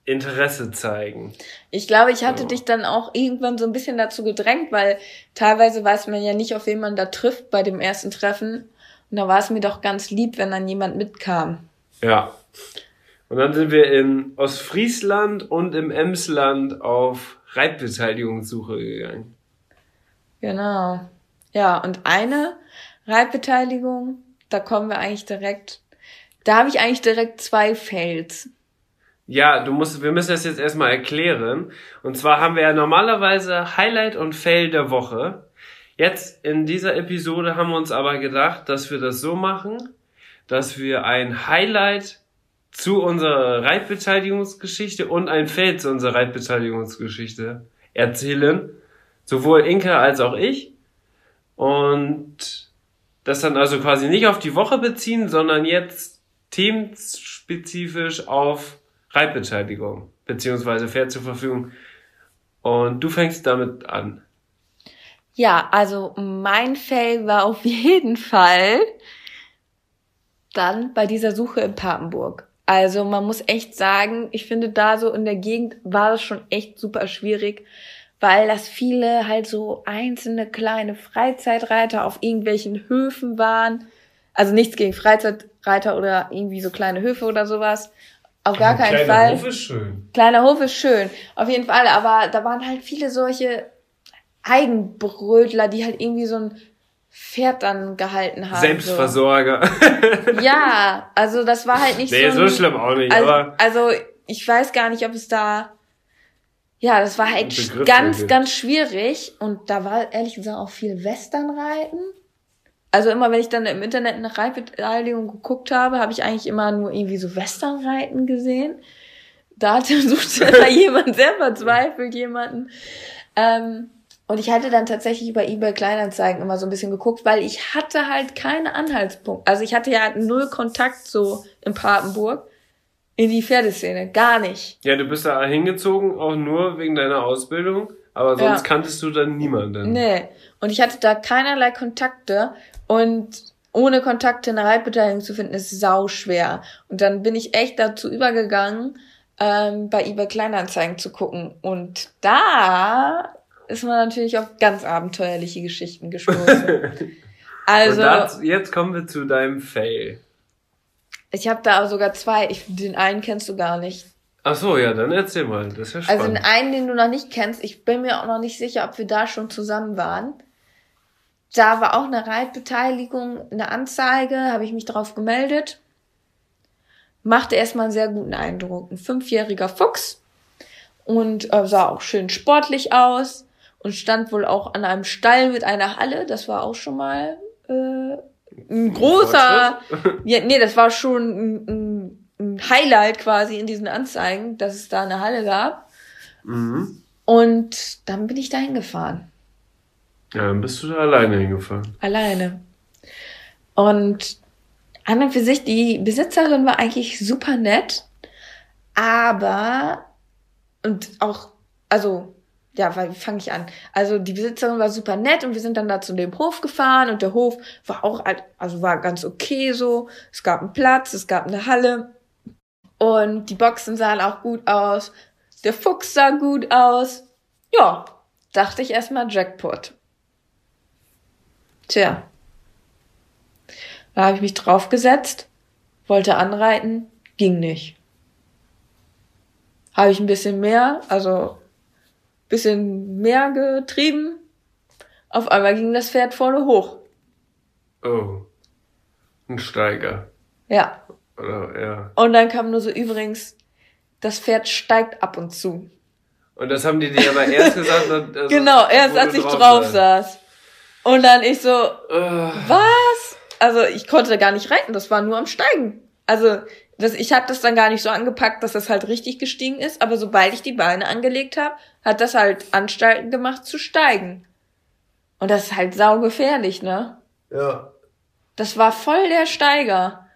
Interesse zeigen. Ich glaube, ich hatte So. dich dann auch irgendwann so ein bisschen dazu gedrängt, weil teilweise weiß man ja nicht, auf wen man da trifft bei dem ersten Treffen. Und da war es mir doch ganz lieb, wenn dann jemand mitkam. Ja. Und dann sind wir in Ostfriesland und im Emsland auf Reitbeteiligungssuche gegangen. Genau. Ja, und eine Reitbeteiligung, da kommen wir eigentlich direkt, da habe ich eigentlich direkt zwei Fails. Ja, du musst, wir müssen das jetzt erstmal erklären. Und zwar haben wir ja normalerweise Highlight und Fail der Woche. Jetzt in dieser Episode haben wir uns aber gedacht, dass wir das so machen, dass wir ein Highlight zu unserer Reitbeteiligungsgeschichte und ein Fail zu unserer Reitbeteiligungsgeschichte erzählen. Sowohl Inke als auch ich. Und das dann also quasi nicht auf die Woche beziehen, sondern jetzt themenspezifisch auf Reitbeteiligung beziehungsweise Pferd zur Verfügung. Und du fängst damit an. Ja, also mein Fail war auf jeden Fall dann bei dieser Suche in Papenburg. Also man muss echt sagen, ich finde da so in der Gegend war es schon echt super schwierig, weil das viele halt so einzelne kleine Freizeitreiter auf irgendwelchen Höfen waren. Also nichts gegen Freizeitreiter oder irgendwie so kleine Höfe oder sowas. Auf gar keinen Fall. ist schön. Kleiner Hof ist schön, auf jeden Fall, aber da waren halt viele solche Eigenbrötler, die halt irgendwie so ein Pferd dann gehalten haben. Selbstversorger. So. Ja, also das war halt nicht nee, so. so ein- schlimm auch nicht, also, aber also ich weiß gar nicht, ob es da. Ja, das war halt Begriff ganz, ganz schwierig. Und da war ehrlich gesagt auch viel Westernreiten. Also immer, wenn ich dann im Internet nach Reitbeteiligung geguckt habe, habe ich eigentlich immer nur irgendwie so Westernreiten gesehen. Da hatte, suchte da jemand sehr verzweifelt jemanden. Ähm, und ich hatte dann tatsächlich bei eBay Kleinanzeigen immer so ein bisschen geguckt, weil ich hatte halt keine Anhaltspunkte. Also ich hatte ja null Kontakt so in Papenburg in die Pferdeszene. Gar nicht. ja, du bist da hingezogen, auch nur wegen deiner Ausbildung, aber sonst Ja. kanntest du dann niemanden. Nee. Und ich hatte da keinerlei Kontakte und ohne Kontakte eine Reitbeteiligung zu finden, ist sau schwer. Und dann bin ich echt dazu übergegangen, ähm, bei eBay Kleinanzeigen zu gucken. Und da ist man natürlich auf ganz abenteuerliche Geschichten gestoßen. also, Und dazu, jetzt kommen wir zu deinem Fail. ich habe da sogar zwei. Ich, den einen kennst du gar nicht. Ach so, ja, dann erzähl mal. Das ist ja spannend. Also den einen, den du noch nicht kennst, ich bin mir auch noch nicht sicher, ob wir da schon zusammen waren. Da war auch eine Reitbeteiligung, eine Anzeige, habe ich mich drauf gemeldet. Machte erstmal einen sehr guten Eindruck. Ein fünfjähriger Fuchs und äh, sah auch schön sportlich aus und stand wohl auch an einem Stall mit einer Halle. Das war auch schon mal äh, ein großer. Ja, nee, das war schon ein, ein, Highlight quasi in diesen Anzeigen, dass es da eine Halle gab. mhm. Und dann bin ich da hingefahren. Ja, dann bist du da alleine hingefahren. Alleine. Und an und für sich, die Besitzerin war eigentlich super nett, aber, und auch, also, ja, wie fange ich an? Also die Besitzerin war super nett und wir sind dann da zu dem Hof gefahren und der Hof war auch, also war ganz okay so. Es gab einen Platz, es gab eine Halle und die Boxen sahen auch gut aus. Der Fuchs sah gut aus. Ja, dachte ich erstmal Jackpot. Tja. Da habe ich mich draufgesetzt, wollte anreiten, ging nicht. Habe ich ein bisschen mehr, also bisschen mehr getrieben. Auf einmal ging das Pferd vorne hoch. Oh. Ein Steiger. Ja. Oder, ja. Und dann kam nur so übrigens, das Pferd steigt ab und zu. Und das haben die dir aber erst gesagt. also, genau, erst als ich drauf saß. saß. Und dann ich so, Äh, was? Also ich konnte gar nicht reiten, das war nur am Steigen. Also das, ich habe das dann gar nicht so angepackt, dass das halt richtig gestiegen ist, aber sobald ich die Beine angelegt habe, hat das halt Anstalten gemacht zu steigen. Und das ist halt saugefährlich, ne? ja. Das war voll der Steiger.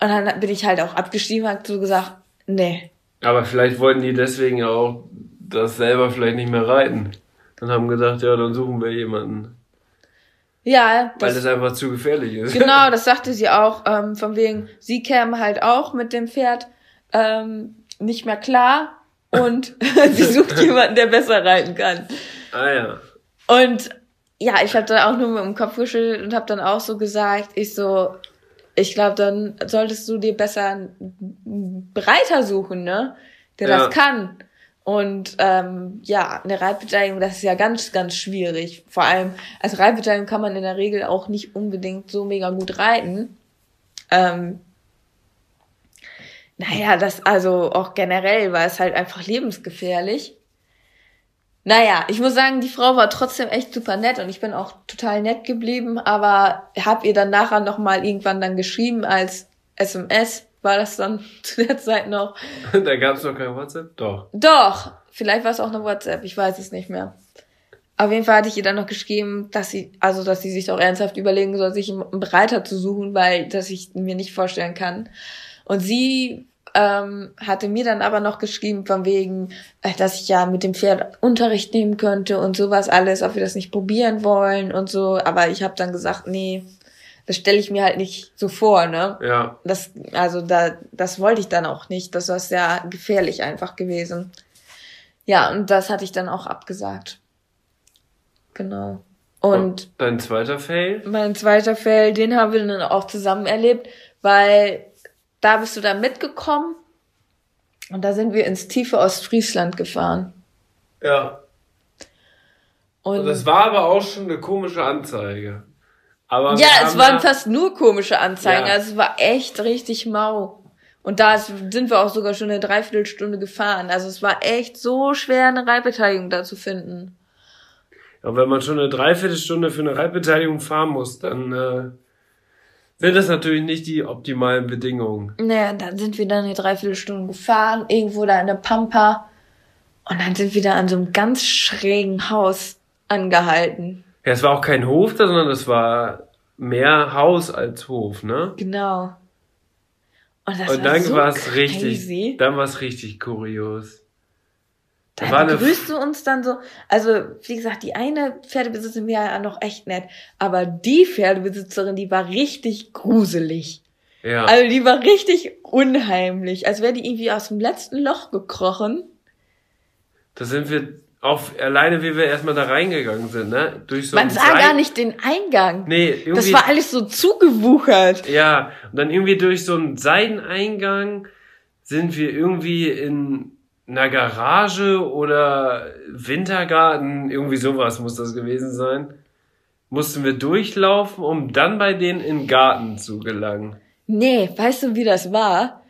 Und dann bin ich halt auch abgestiegen und hab so gesagt, nee. Aber vielleicht wollten die deswegen auch das selber vielleicht nicht mehr reiten. Dann haben gedacht, ja, dann suchen wir jemanden. Ja, Weil das, das einfach zu gefährlich ist. genau, das sagte sie auch, ähm, von wegen, sie käme halt auch mit dem Pferd ähm, nicht mehr klar und sie sucht jemanden, der besser reiten kann. ah ja. Und ja, ich habe dann auch nur mit dem Kopf geschüttelt und habe dann auch so gesagt, ich so, ich glaube, dann solltest du dir besser einen Breiter suchen, ne? Der Ja. das kann. Und ähm, ja, eine Reitbeteiligung, das ist ja ganz, ganz schwierig. Vor allem als Reitbeteiligung kann man in der Regel auch nicht unbedingt so mega gut reiten. Ähm, naja, das also auch generell war es halt einfach lebensgefährlich. Naja, ich muss sagen, die Frau war trotzdem echt super nett und ich bin auch total nett geblieben, aber hab ihr dann nachher nochmal irgendwann dann geschrieben als SMS, war das dann zu der Zeit noch. da gab es noch kein WhatsApp? Doch. Doch, vielleicht war es auch eine WhatsApp, ich weiß es nicht mehr. Auf jeden Fall hatte ich ihr dann noch geschrieben, dass sie, also dass sie sich doch ernsthaft überlegen soll, sich einen Breiter zu suchen, weil das ich mir nicht vorstellen kann. Und sie ähm, hatte mir dann aber noch geschrieben von wegen, äh, dass ich ja mit dem Pferd Unterricht nehmen könnte und sowas alles, ob wir das nicht probieren wollen und so. Aber ich habe dann gesagt, nee, das stelle ich mir halt nicht so vor, ne? Ja. Das, also da, das wollte ich dann auch nicht. Das war sehr gefährlich einfach gewesen. Ja, und das hatte ich dann auch abgesagt. Genau. Und Dein zweiter Fail? mein zweiter Fail, den haben wir dann auch zusammen erlebt, weil da bist du dann mitgekommen und da sind wir ins tiefe Ostfriesland gefahren. Ja. Und Das war aber auch schon eine komische Anzeige. Aber ja, es waren ja- fast nur komische Anzeigen. Ja. Also es war echt richtig mau. Und da sind wir auch sogar schon eine Dreiviertelstunde gefahren. Also es war echt so schwer, eine Reitbeteiligung da zu finden. Und wenn man schon eine Dreiviertelstunde für eine Reitbeteiligung fahren muss, dann äh, sind das natürlich nicht die optimalen Bedingungen. Naja, dann sind wir dann eine Dreiviertelstunde gefahren, irgendwo da in der Pampa. Und dann sind wir da an so einem ganz schrägen Haus angehalten. Ja, es war auch kein Hof da, sondern es war mehr Haus als Hof, ne? Genau. Und das Und war dann so war es richtig, dann war es richtig kurios. Da war eine- begrüßt du uns dann so, also wie gesagt, die eine Pferdebesitzerin war ja noch echt nett, aber die Pferdebesitzerin, die war richtig gruselig. Ja. Also die war richtig unheimlich, als wäre die irgendwie aus dem letzten Loch gekrochen. Da sind wir auf alleine, wie wir erstmal da reingegangen sind, ne? Durch so Man sah Seil- gar nicht den Eingang. Nee, irgendwie. das war alles so zugewuchert. Ja, und dann irgendwie durch so einen Seiteneingang sind wir irgendwie in einer Garage oder Wintergarten, irgendwie sowas muss das gewesen sein. Mussten wir durchlaufen, um dann bei denen in den Garten zu gelangen. Nee, weißt du, wie das war?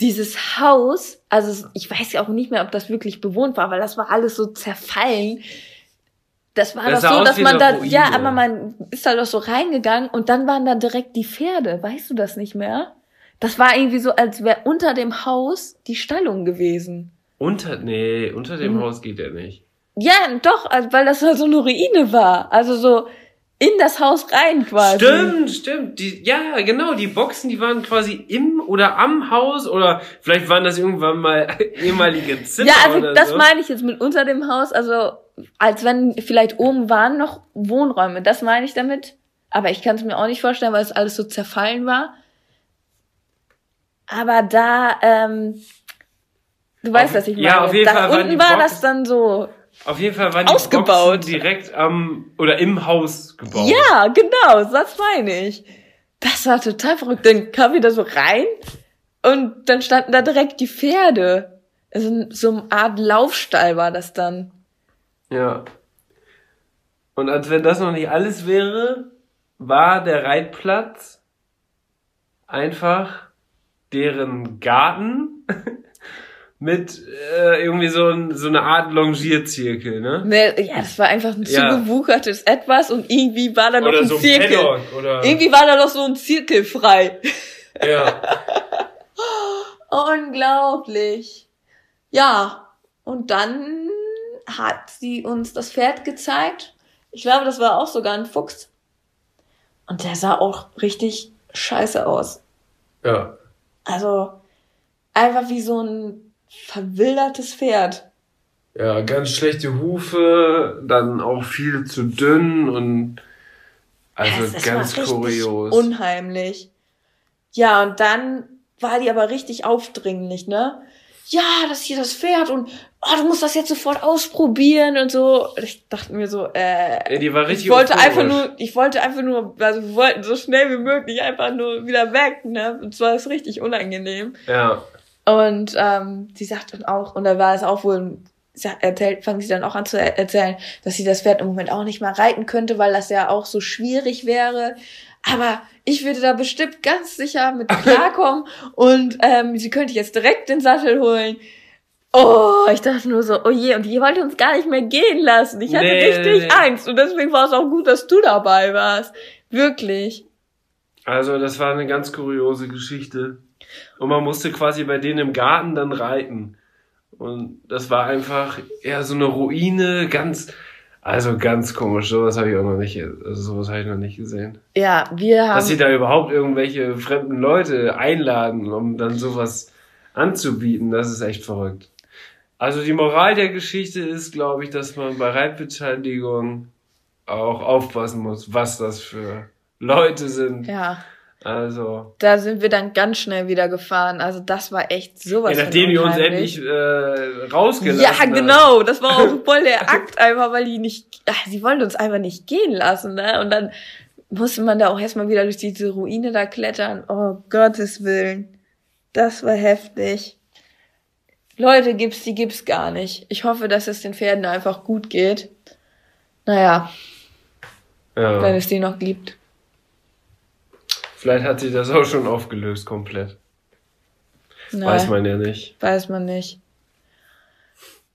Dieses Haus, also ich weiß ja auch nicht mehr, ob das wirklich bewohnt war, weil das war alles so zerfallen. Das war Das doch so, dass man da, ja, Ruine. aber man ist da doch so reingegangen und dann waren da direkt die Pferde. Weißt du das nicht mehr? Das war irgendwie so, als wäre unter dem Haus die Stallung gewesen. Unter, nee, unter dem Haus geht er nicht. Ja, doch, also, weil das halt so eine Ruine war. Also so in das Haus rein quasi. Stimmt, stimmt. Die, ja, genau, die Boxen, die waren quasi im oder am Haus oder vielleicht waren das irgendwann mal ehemalige Zimmer Ja, also oder das so. meine ich jetzt mit unter dem Haus, also als wenn vielleicht oben waren noch Wohnräume, das meine ich damit. Aber ich kann es mir auch nicht vorstellen, weil es alles so zerfallen war. Aber da, ähm, du weißt, Auf- was ich meine. ja, auf jeden da Fall unten war das dann so. Auf jeden Fall waren die Ausgebaut. Boxen direkt am oder im Haus gebaut. Ja, genau, das meine ich. Das war total verrückt. Dann kam wir da so rein und dann standen da direkt die Pferde. Also so eine Art Laufstall war das dann. Ja. Und als wenn das noch nicht alles wäre, war der Reitplatz einfach deren Garten mit äh, irgendwie so, ein, so eine Art Longierzirkel, ne? Ne, ja, das war einfach ein Ja. zugewuchertes Etwas und irgendwie war da noch Oder ein so ein Zirkel. Paddock oder Irgendwie war da noch so ein Zirkel frei. ja. Unglaublich. Ja, und dann hat sie uns das Pferd gezeigt. Ich glaube, das war auch sogar ein Fuchs. Und der sah auch richtig scheiße aus. Ja. Also einfach wie so ein verwildertes Pferd. Ja, ganz schlechte Hufe, dann auch viel zu dünn und also es ganz kurios. Unheimlich. Ja, und dann war die aber richtig aufdringlich, ne? Ja, das hier das Pferd und oh, du musst das jetzt sofort ausprobieren und so. Ich dachte mir so, äh, Ja, die war richtig ich wollte euphorisch. einfach nur, ich wollte einfach nur, also wir wollten so schnell wie möglich einfach nur wieder weg, ne? Und zwar ist richtig unangenehm. Ja. Und ähm, sie sagt dann auch, und da war es auch wohl, erzählt, fangen sie dann auch an zu er erzählen, dass sie das Pferd im Moment auch nicht mal reiten könnte, weil das ja auch so schwierig wäre. Aber ich würde da bestimmt ganz sicher mit klarkommen und ähm, sie könnte jetzt direkt den Sattel holen. Oh, ich dachte nur so, oh je, und die wollte uns gar nicht mehr gehen lassen. Ich hatte Nee, richtig nee. Angst und deswegen war es auch gut, dass du dabei warst. Wirklich. Also das war eine ganz kuriose Geschichte. Und man musste quasi bei denen im Garten dann reiten. Und das war einfach eher so eine Ruine, ganz, also ganz komisch. Sowas habe ich auch noch nicht, also sowas habe ich noch nicht gesehen. Ja, wir haben. Dass sie da überhaupt irgendwelche fremden Leute einladen, um dann sowas anzubieten, das ist echt verrückt. Also die Moral der Geschichte ist, glaube ich, dass man bei Reitbeteiligung auch aufpassen muss, was das für Leute sind. ja. Also, da sind wir dann ganz schnell wieder gefahren. Also das war echt sowas. ja, nachdem die uns endlich äh, rausgelassen Ja, genau. Das war auch voll der Akt einfach, weil die nicht, ach, sie wollten uns einfach nicht gehen lassen, ne? Und dann musste man da auch erstmal wieder durch diese Ruine da klettern. Oh, Gottes Willen. Das war heftig. Leute gibt's, die gibt's gar nicht. Ich hoffe, dass es den Pferden einfach gut geht. Naja, wenn Ja. es die noch gibt. Vielleicht hat sich das auch schon aufgelöst komplett. Nein. Weiß man ja nicht. Weiß man nicht.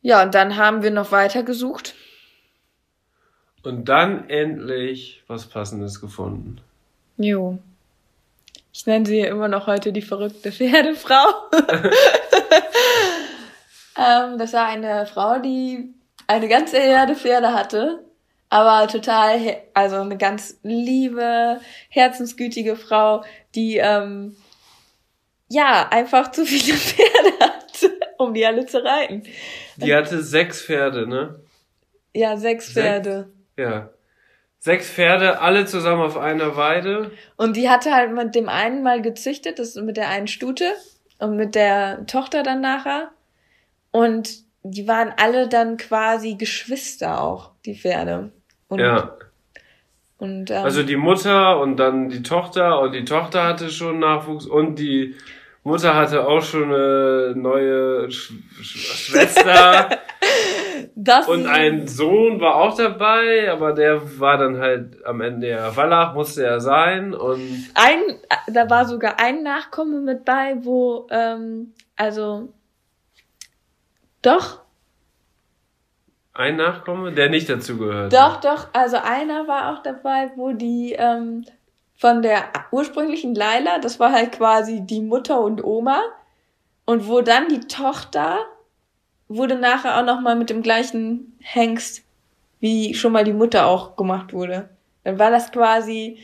Ja, und dann haben wir noch weiter gesucht. Und dann endlich was Passendes gefunden. Jo. Ich nenne sie immer noch heute die verrückte Pferdefrau. ähm, das war eine Frau, die eine ganze Herde Pferde hatte, aber total, also eine ganz liebe, herzensgütige Frau, die ähm, ja einfach zu viele Pferde hatte, um die alle zu reiten. Die hatte sechs Pferde, ne? Ja, sechs? Pferde. Ja. Sechs Pferde, alle zusammen auf einer Weide. Und die hatte halt mit dem einen mal gezüchtet, das ist mit der einen Stute und mit der Tochter dann nachher. Und die waren alle dann quasi Geschwister auch, die Pferde. Und, Ja. Und, ähm, Also die Mutter und dann die Tochter und die Tochter hatte schon Nachwuchs und die Mutter hatte auch schon eine neue Sch Sch Schwester Das und ein Sohn war auch dabei, aber der war dann halt am Ende ja Wallach, musste er sein und ein, da war sogar ein Nachkomme mit bei, wo, ähm, also, doch, ein Nachkomme, der nicht dazu gehört. doch, doch, also einer war auch dabei, wo die, ähm, von der ursprünglichen Laila, das war halt quasi die Mutter und Oma, und wo dann die Tochter wurde nachher auch nochmal mit dem gleichen Hengst, wie schon mal die Mutter auch gemacht wurde. Dann war das quasi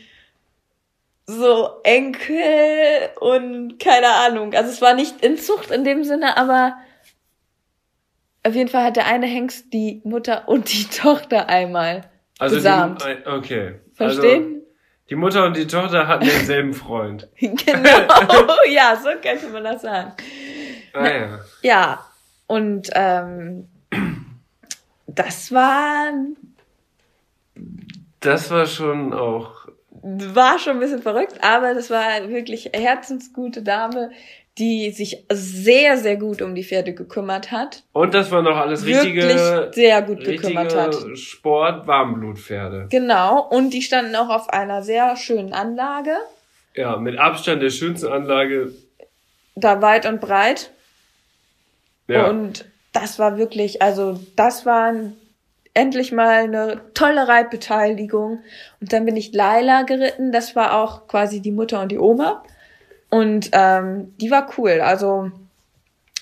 so Enkel und keine Ahnung. Also es war nicht Inzucht in dem Sinne, aber auf jeden Fall hat der eine Hengst die Mutter und die Tochter einmal Also besamt. die, ein- okay. Verstehen? Also die Mutter und die Tochter hatten denselben Freund. genau, ja, so könnte man das sagen. Ah ja. Ja, und ähm, das war, Das war schon auch. war schon ein bisschen verrückt, aber das war wirklich herzensgute Dame, die sich sehr, sehr gut um die Pferde gekümmert hat. Und das war noch alles richtige, Wirklich sehr gut gekümmert hat. Sport, Warmblutpferde. Genau, und die standen auch auf einer sehr schönen Anlage, Ja, mit Abstand der schönsten Anlage. da weit und breit. Ja. Und das war wirklich, also das war endlich mal eine tolle Reitbeteiligung. Und dann bin ich Laila geritten, das war auch quasi die Mutter und die Oma. Und ähm, die war cool. Also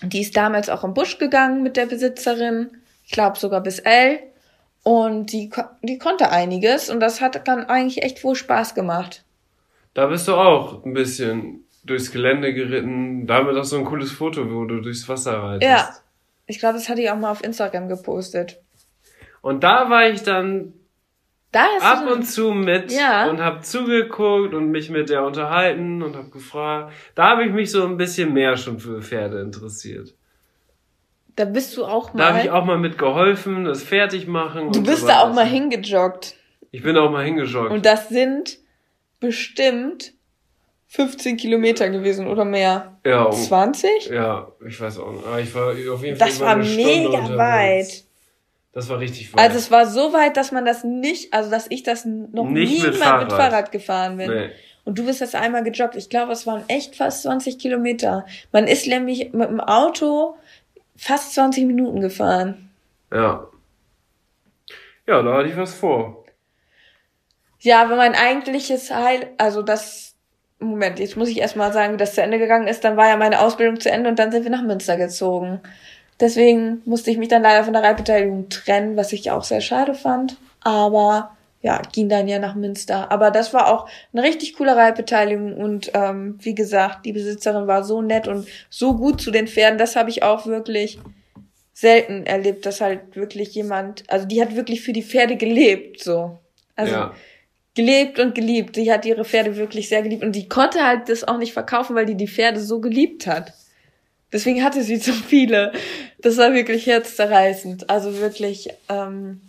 die ist damals auch im Busch gegangen mit der Besitzerin. Ich glaube sogar bis L. Und die, die konnte einiges und das hat dann eigentlich echt wohl Spaß gemacht. Da bist du auch ein bisschen durchs Gelände geritten. Da haben wir doch so ein cooles Foto, wo du durchs Wasser reitest. Ja. Ich glaube, das hatte ich auch mal auf Instagram gepostet. Und da war ich dann ab du und zu mit Ja. und hab zugeguckt und mich mit der unterhalten und hab gefragt. Da habe ich mich so ein bisschen mehr schon für Pferde interessiert. Da bist du auch Da mal. habe ich auch mal mitgeholfen, das fertig machen. du bist so da auch mal hingejoggt. Ich bin auch mal hingejoggt. Und das sind bestimmt 15 Kilometer gewesen oder mehr. ja, um, 20? ja, ich weiß auch nicht. Aber ich war auf jeden Fall Das war mega unterwegs. weit. Das war richtig weit. Also es war so weit, dass man das nicht, also dass ich das noch Nicht nie mit mal mit Fahrrad. Fahrrad gefahren bin. nee. Und du bist das einmal gejoggt. Ich glaube, es waren echt fast 20 Kilometer. Man ist nämlich mit dem Auto fast 20 Minuten gefahren. Ja. Ja, da hatte ich was vor. Ja, wenn mein eigentliches Heil, also das, Moment, jetzt muss ich erstmal sagen, wie das zu Ende gegangen ist. Dann war ja meine Ausbildung zu Ende und dann sind wir nach Münster gezogen. Deswegen musste ich mich dann leider von der Reitbeteiligung trennen, was ich auch sehr schade fand. Aber ja, ging dann ja nach Münster. Aber das war auch eine richtig coole Reitbeteiligung und ähm, wie gesagt, die Besitzerin war so nett und so gut zu den Pferden. Das habe ich auch wirklich selten erlebt, dass halt wirklich jemand, also die hat wirklich für die Pferde gelebt, so. Also ja. gelebt und geliebt. Sie hat ihre Pferde wirklich sehr geliebt und die konnte halt das auch nicht verkaufen, weil die die Pferde so geliebt hat. Deswegen hatte sie so viele. Das war wirklich herzzerreißend. Also wirklich, ähm,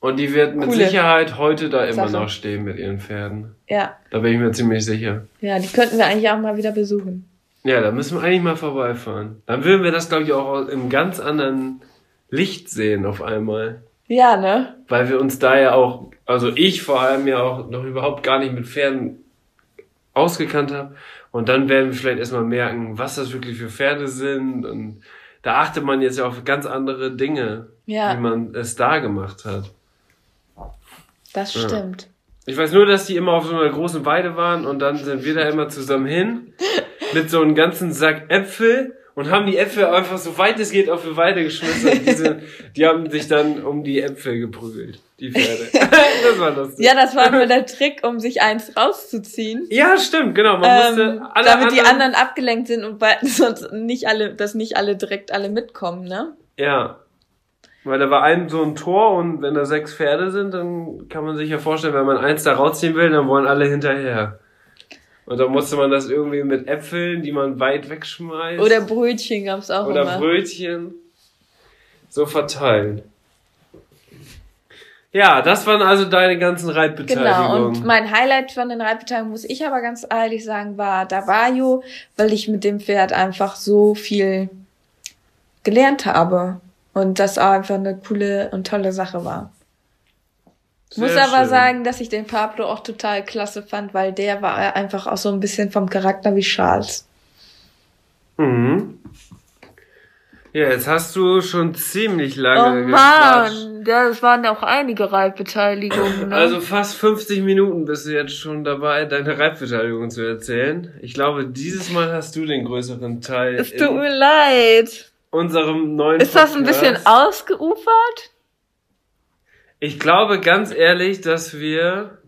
Und die wird mit Coole Sicherheit heute da immer Sache. noch stehen mit ihren Pferden. ja, Da bin ich mir ziemlich sicher. ja, die könnten wir eigentlich auch mal wieder besuchen. Ja, da müssen wir eigentlich mal vorbeifahren. Dann würden wir das, glaube ich, auch im ganz anderen Licht sehen auf einmal. Ja, ne? Weil wir uns da ja auch, also ich vor allem ja auch noch überhaupt gar nicht mit Pferden ausgekannt habe. Und dann werden wir vielleicht erstmal merken, was das wirklich für Pferde sind. Und da achtet man jetzt ja auf ganz andere Dinge, Ja. wie man es da gemacht hat. Das Ja. stimmt. Ich weiß nur, dass die immer auf so einer großen Weide waren und dann sind wir da immer zusammen hin mit so einem ganzen Sack Äpfel und haben die Äpfel einfach so weit es geht auf die Weide geschmissen. Diese, die haben sich dann um die Äpfel geprügelt, die Pferde. das war lustig. Ja, das war immer der Trick, um sich eins rauszuziehen. Ja, stimmt, genau. Man musste Ähm, alle damit die anderen abgelenkt sind und bei, sonst nicht alle, dass nicht alle direkt alle mitkommen, ne? Ja. Weil da war ein so ein Tor und wenn da sechs Pferde sind, dann kann man sich ja vorstellen, wenn man eins da rausziehen will, dann wollen alle hinterher. Und dann musste man das irgendwie mit Äpfeln, die man weit wegschmeißt. Oder Brötchen gab's auch oder immer. Brötchen so verteilen. Ja, das waren also deine ganzen Genau, Reitbeteiligungen. und mein Highlight von den Reitbeteiligungen, muss ich aber ganz ehrlich sagen, war Davajo, weil ich mit dem Pferd einfach so viel gelernt habe. Und das auch einfach eine coole und tolle Sache war. Sehr muss aber schön. sagen, dass ich den Pablo auch total klasse fand, weil der war einfach auch so ein bisschen vom Charakter wie Charles. Mhm. Ja, jetzt hast du schon ziemlich Oh lange gequatscht. Mann, das waren auch einige Reitbeteiligungen. Ne? Also fast 50 Minuten bist du jetzt schon dabei, deine Reitbeteiligung zu erzählen. Ich glaube, dieses Mal hast du den größeren Teil es tut mir leid. unserem neuen Ist das ein bisschen Podcast. ausgeufert? Ich glaube ganz ehrlich, dass wir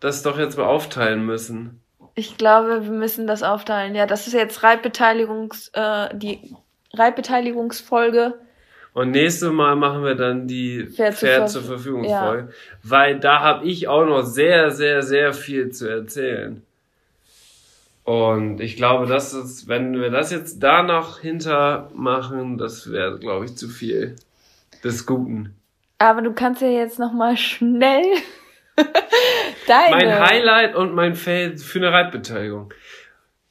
das doch jetzt mal aufteilen müssen. Ich glaube, wir müssen das aufteilen. Ja, das ist jetzt Reitbeteiligungs, äh, die Reitbeteiligungsfolge. Und nächstes Mal machen wir dann die Pferd Pferd, zur zur Verf- Verfügung ja. Folge, weil da habe ich auch noch sehr, sehr, sehr viel zu erzählen. Und ich glaube, das ist, wenn wir das jetzt da noch hinter machen, das wäre, glaube ich, zu viel des Guten. Aber du kannst ja jetzt noch mal schnell deine. Mein Highlight und mein Fail für eine Reitbeteiligung.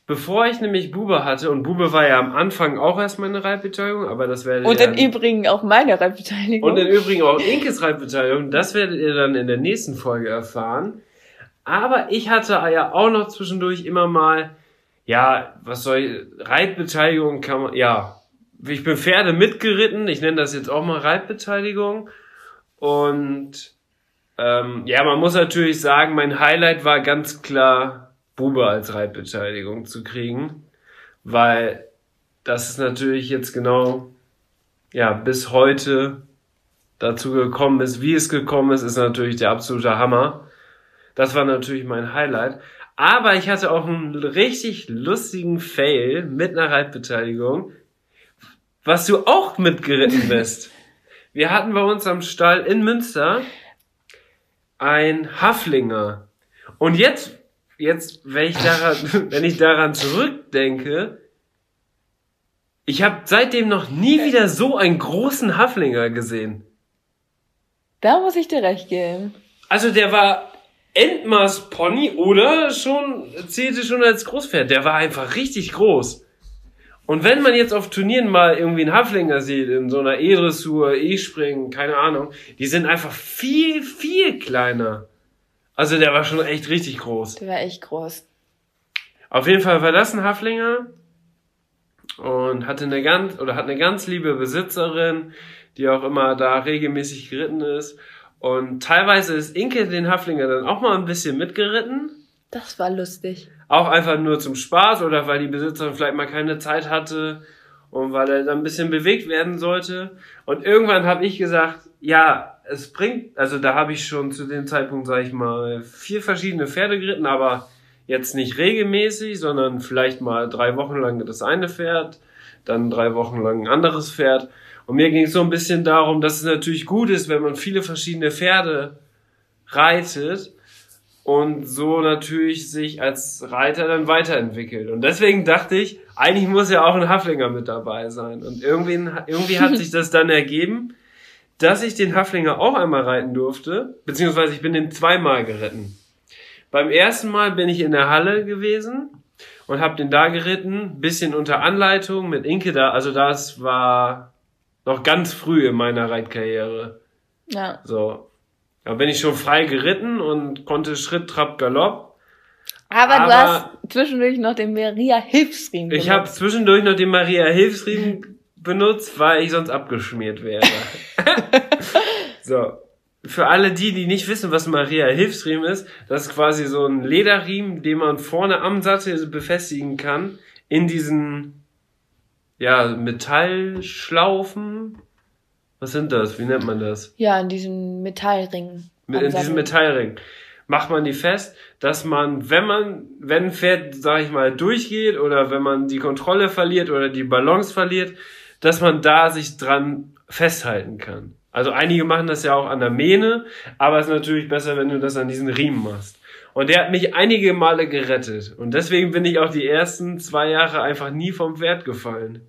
Bevor ich nämlich Bube hatte, und Bube war ja am Anfang auch erstmal eine Reitbeteiligung, aber das werdet Und im Übrigen auch meine Reitbeteiligung. Und im Übrigen auch Inkes Reitbeteiligung, das werdet ihr dann in der nächsten Folge erfahren. Aber ich hatte ja auch noch zwischendurch immer mal, ja, was soll ich, Reitbeteiligung kann man, ja, ich bin Pferde mitgeritten, ich nenne das jetzt auch mal Reitbeteiligung. Und ähm, ja, man muss natürlich sagen, mein Highlight war ganz klar, Bube als Reitbeteiligung zu kriegen, weil das ist natürlich jetzt genau, ja, bis heute dazu gekommen ist, wie es gekommen ist, ist natürlich der absolute Hammer. Das war natürlich mein Highlight. Aber ich hatte auch einen richtig lustigen Fail mit einer Reitbeteiligung, was du auch mitgeritten bist. Wir hatten bei uns am Stall in Münster ein Haflinger. Und jetzt, jetzt, wenn ich daran, wenn ich daran zurückdenke, ich habe seitdem noch nie wieder so einen großen Haflinger gesehen. da muss ich dir recht geben. Also der war Endmaß Pony oder schon zählte schon als Großpferd. Der war einfach richtig groß. Und wenn man jetzt auf Turnieren mal irgendwie einen Haflinger sieht, in so einer E-Dressur, E-Springen, keine Ahnung, die sind einfach viel, viel kleiner. Also der war schon echt richtig groß. Der war echt groß. Auf jeden Fall war das ein Haflinger und hatte eine ganz oder hat eine ganz liebe Besitzerin, die auch immer da regelmäßig geritten ist. Und teilweise ist Inke den Haflinger dann auch mal ein bisschen mitgeritten. Das war lustig. Auch einfach nur zum Spaß oder weil die Besitzerin vielleicht mal keine Zeit hatte und weil er dann ein bisschen bewegt werden sollte. Und irgendwann habe ich gesagt, ja, es bringt, also da habe ich schon zu dem Zeitpunkt, sage ich mal, vier verschiedene Pferde geritten, aber jetzt nicht regelmäßig, sondern vielleicht mal drei Wochen lang das eine Pferd, dann drei Wochen lang ein anderes Pferd. Und mir ging es so ein bisschen darum, dass es natürlich gut ist, wenn man viele verschiedene Pferde reitet und so natürlich sich als Reiter dann weiterentwickelt. Und deswegen dachte ich, eigentlich muss ja auch ein Haflinger mit dabei sein. Und irgendwie, irgendwie hat sich das dann ergeben, dass ich den Haflinger auch einmal reiten durfte, beziehungsweise ich bin den zweimal geritten. Beim ersten Mal bin ich in der Halle gewesen und habe den da geritten, bisschen unter Anleitung mit Inke da. Also das war noch ganz früh in meiner Reitkarriere. Ja. So. Da bin ich schon frei geritten und konnte Schritt, Trab, Galopp. Aber, du Aber- hast zwischendurch noch den Maria Hilfsriemen Ich habe benutzt. zwischendurch noch den Maria Hilfsriemen benutzt, weil ich sonst abgeschmiert wäre. so. Für alle die, die nicht wissen, was Maria Hilfsriemen ist, das ist quasi so ein Lederriemen, den man vorne am Sattel befestigen kann, in diesen, ja, Metallschlaufen. Was sind das? Wie nennt man das? Ja, in diesem Metallring. In diesem. Metallring macht man die fest, dass man, wenn man, wenn ein Pferd, sag ich mal, durchgeht oder wenn man die Kontrolle verliert oder die Balance verliert, dass man da sich dran festhalten kann. Also einige machen das ja auch an der Mähne, aber es ist natürlich besser, wenn du das an diesen Riemen machst. Und der hat mich einige Male gerettet. Und deswegen bin ich auch die ersten zwei Jahre einfach nie vom Pferd gefallen.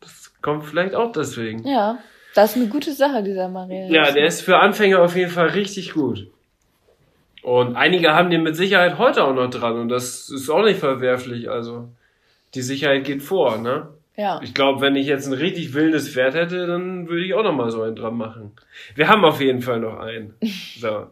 Das kommt vielleicht auch deswegen. Ja. Das ist eine gute Sache, dieser Maria. Ja, der ist für Anfänger auf jeden Fall richtig gut. Und einige haben den mit Sicherheit heute auch noch dran und das ist auch nicht verwerflich. Also die Sicherheit geht vor, ne? Ja. Ich glaube, wenn ich jetzt ein richtig wildes Pferd hätte, dann würde ich auch noch mal so einen dran machen. Wir haben auf jeden Fall noch einen. So.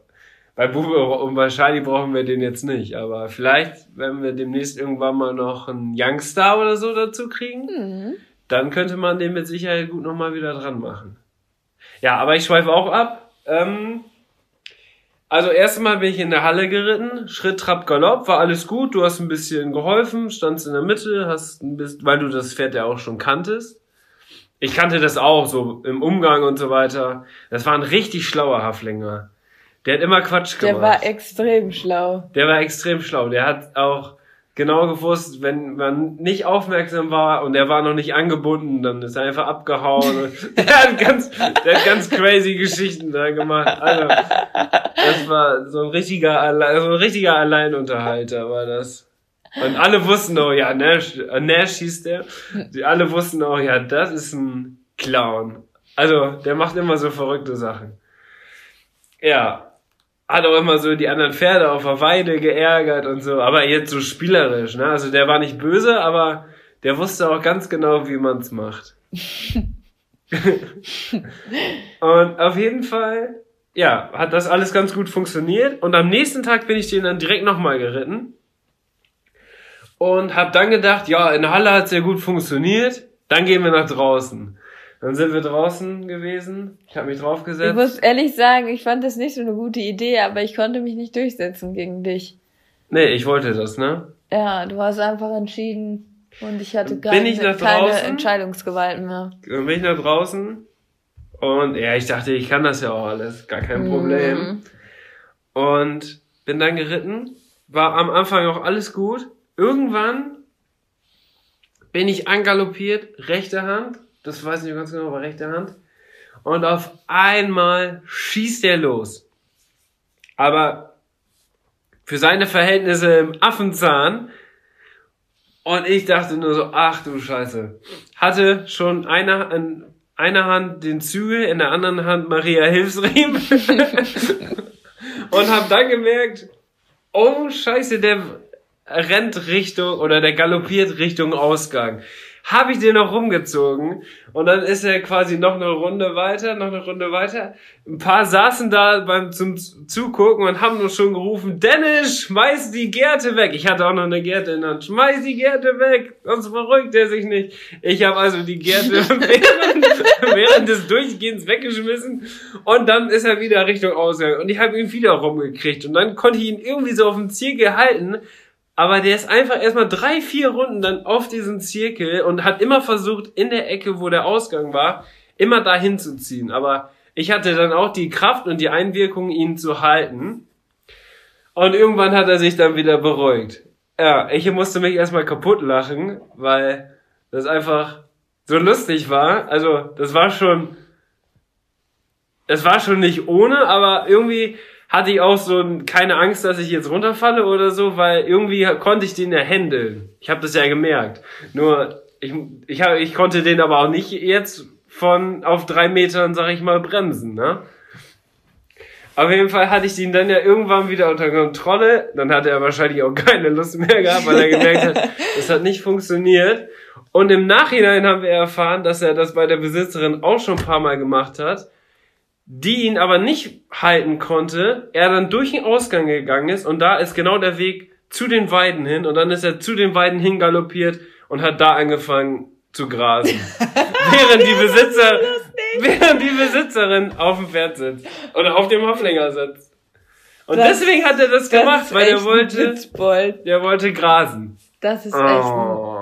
Bei Bube und bei Shadi brauchen wir den jetzt nicht, aber vielleicht, wenn wir demnächst irgendwann mal noch einen Youngstar oder so dazu kriegen, Mhm. Dann könnte man den mit Sicherheit gut noch mal wieder dran machen. Ja, aber ich schweife auch ab. Ähm, also erstmal bin ich in der Halle geritten, Schritt, Trab, Galopp, war alles gut, du hast ein bisschen geholfen, standst in der Mitte, hast ein bisschen, weil du das Pferd ja auch schon kanntest. Ich kannte das auch, so im Umgang und so weiter. Das war ein richtig schlauer Haflinger. Der hat immer Quatsch gemacht. Der war extrem schlau. Der war extrem schlau. Der hat auch genau gewusst, wenn man nicht aufmerksam war und er war noch nicht angebunden, dann ist er einfach abgehauen. Der, hat ganz, der hat ganz crazy Geschichten da gemacht. Also, das war so ein richtiger, Alle- so ein richtiger Alleinunterhalter war das. Und alle wussten auch, ja, Nash, äh, Nash hieß der. Die alle wussten auch, ja, das ist ein Clown. Also, der macht immer so verrückte Sachen. Ja, hat auch immer so die anderen Pferde auf der Weide geärgert und so, aber jetzt so spielerisch, ne? Also der war nicht böse, aber der wusste auch ganz genau, wie man's macht. und auf jeden Fall, ja, hat das alles ganz gut funktioniert und am nächsten Tag bin ich den dann direkt nochmal geritten und hab dann gedacht, ja, in der Halle hat's ja gut funktioniert, dann gehen wir nach draußen. Dann sind wir draußen gewesen, ich habe mich Ich draufgesetzt. muss ehrlich sagen, ich fand das nicht so eine gute Idee, aber ich konnte mich nicht durchsetzen gegen dich. Nee, ich wollte das, ne? Ja, du hast einfach entschieden und ich hatte Bin keine, ich keine? Entscheidungsgewalt mehr. Dann bin ich nach draußen und ja, ich dachte, ich kann das ja auch alles, gar kein Problem. Mhm. Und bin dann geritten, war am Anfang auch alles gut. Irgendwann bin ich angaloppiert, rechte Hand, das weiß ich nicht ganz genau, aber rechte Hand. Und auf einmal schießt er los. Aber für seine Verhältnisse im Affenzahn. Und ich dachte nur so, ach du Scheiße. Hatte schon eine, in einer Hand den Zügel, in der anderen Hand Maria Hilfsriemen. und habe dann gemerkt, oh Scheiße, der rennt Richtung oder der galoppiert Richtung Ausgang. Habe ich den noch rumgezogen und dann ist er quasi noch eine Runde weiter, noch eine Runde weiter. Ein paar saßen da beim zum Zugucken und haben nur schon gerufen, Dennis, schmeiß die Gerte weg. Ich hatte auch noch eine Gerte in der Hand. Schmeiß die Gerte weg, sonst verrückt er sich nicht. Ich habe also die Gerte während, während des Durchgehens weggeschmissen und dann ist er wieder Richtung Ausgang und ich habe ihn wieder rumgekriegt und dann konnte ich ihn irgendwie so auf dem Zirkel halten aber der ist einfach erstmal drei, vier Runden dann auf diesen Zirkel und hat immer versucht, in der Ecke, wo der Ausgang war, immer dahin zu ziehen. Aber ich hatte dann auch die Kraft und die Einwirkung, ihn zu halten. Und irgendwann hat er sich dann wieder beruhigt. Ja, ich musste mich erstmal kaputt lachen, weil das einfach so lustig war. Also, das war schon, das war schon nicht ohne, aber irgendwie hatte ich auch so ein- keine Angst, dass ich jetzt runterfalle oder so, weil irgendwie konnte ich den ja handeln. Ich habe das ja gemerkt. Nur ich, ich, hab, ich konnte den aber auch nicht jetzt von auf drei Metern, sag ich mal, bremsen, ne? Auf jeden Fall hatte ich ihn dann ja irgendwann wieder unter Kontrolle. Dann hatte er wahrscheinlich auch keine Lust mehr gehabt, weil er gemerkt hat, das hat nicht funktioniert. Und im Nachhinein haben wir erfahren, dass er das bei der Besitzerin auch schon ein paar Mal gemacht hat die ihn aber nicht halten konnte, er dann durch den Ausgang gegangen ist und da ist genau der Weg zu den Weiden hin und dann ist er zu den Weiden hingaloppiert und hat da angefangen zu grasen. während die Besitzer, während die Besitzerin auf dem Pferd sitzt oder auf dem Haflinger sitzt. Und Das- deswegen hat er das, Das gemacht, weil er wollte, der wollte grasen. Das ist echt Oh.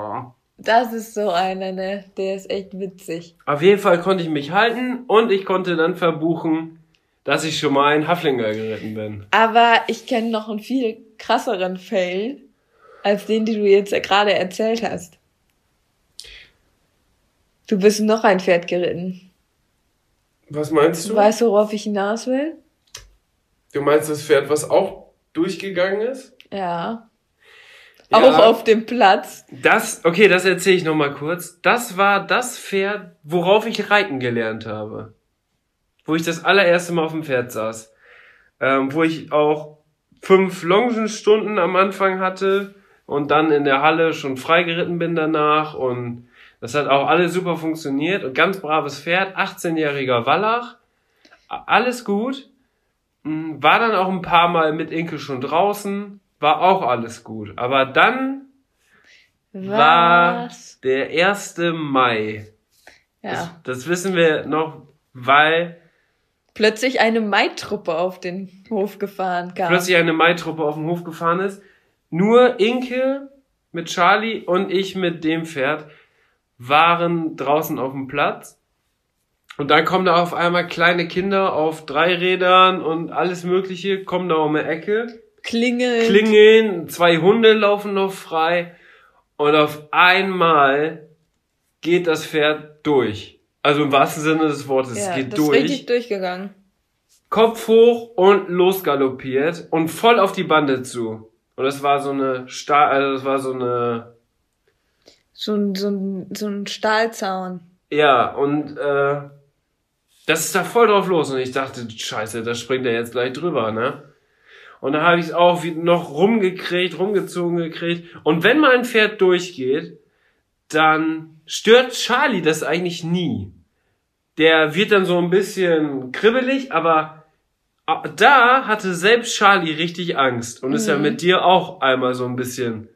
Das ist so einer, ne? Der ist echt witzig. Auf jeden Fall konnte ich mich halten und ich konnte dann verbuchen, dass ich schon mal einen Haflinger geritten bin. Aber ich kenne noch einen viel krasseren Fail, als den, den du jetzt gerade erzählt hast. Du bist noch ein Pferd geritten. Was meinst du? Weißt du, worauf ich hinaus will? Du meinst das Pferd, was auch durchgegangen ist? Ja. Auch Ja. auf dem Platz. Das, okay, das erzähle ich nochmal kurz. Das war das Pferd, worauf ich reiten gelernt habe. Wo ich das allererste Mal auf dem Pferd saß. Ähm, wo ich auch fünf Longenstunden am Anfang hatte und dann in der Halle schon freigeritten bin danach und das hat auch alles super funktioniert und ganz braves Pferd, 18-jähriger Wallach, alles gut. Mm, War dann auch ein paar Mal mit Inke schon draußen, war auch alles gut. Aber dann war Was? der 1. Mai. Das, Ja. das wissen wir noch, weil Plötzlich eine Maitruppe auf den Hof gefahren kam. plötzlich eine Maitruppe auf dem Hof gefahren ist. Nur Inke mit Charlie und ich mit dem Pferd waren draußen auf dem Platz. Und dann kommen da auf einmal kleine Kinder auf drei Rädern und alles Mögliche, kommen da um die Ecke. Klingeln. klingeln, zwei Hunde laufen noch frei und auf einmal geht das Pferd durch. Also im wahrsten Sinne des Wortes, es ja, geht das ist durch. richtig durchgegangen. Kopf hoch und losgaloppiert und voll auf die Bande zu. Und das war so eine Stahl, also das war so eine, So ein, so ein, so ein Stahlzaun. ja, und äh, das ist da voll drauf los. Und ich dachte, scheiße, da springt er jetzt gleich drüber, ne? Und dann habe ich es auch noch rumgekriegt, rumgezogen gekriegt. Und wenn mal ein Pferd durchgeht, dann stört Charlie das eigentlich nie. Der wird dann so ein bisschen kribbelig, aber da hatte selbst Charlie richtig Angst und ist ja Mhm. mit dir auch einmal so ein bisschen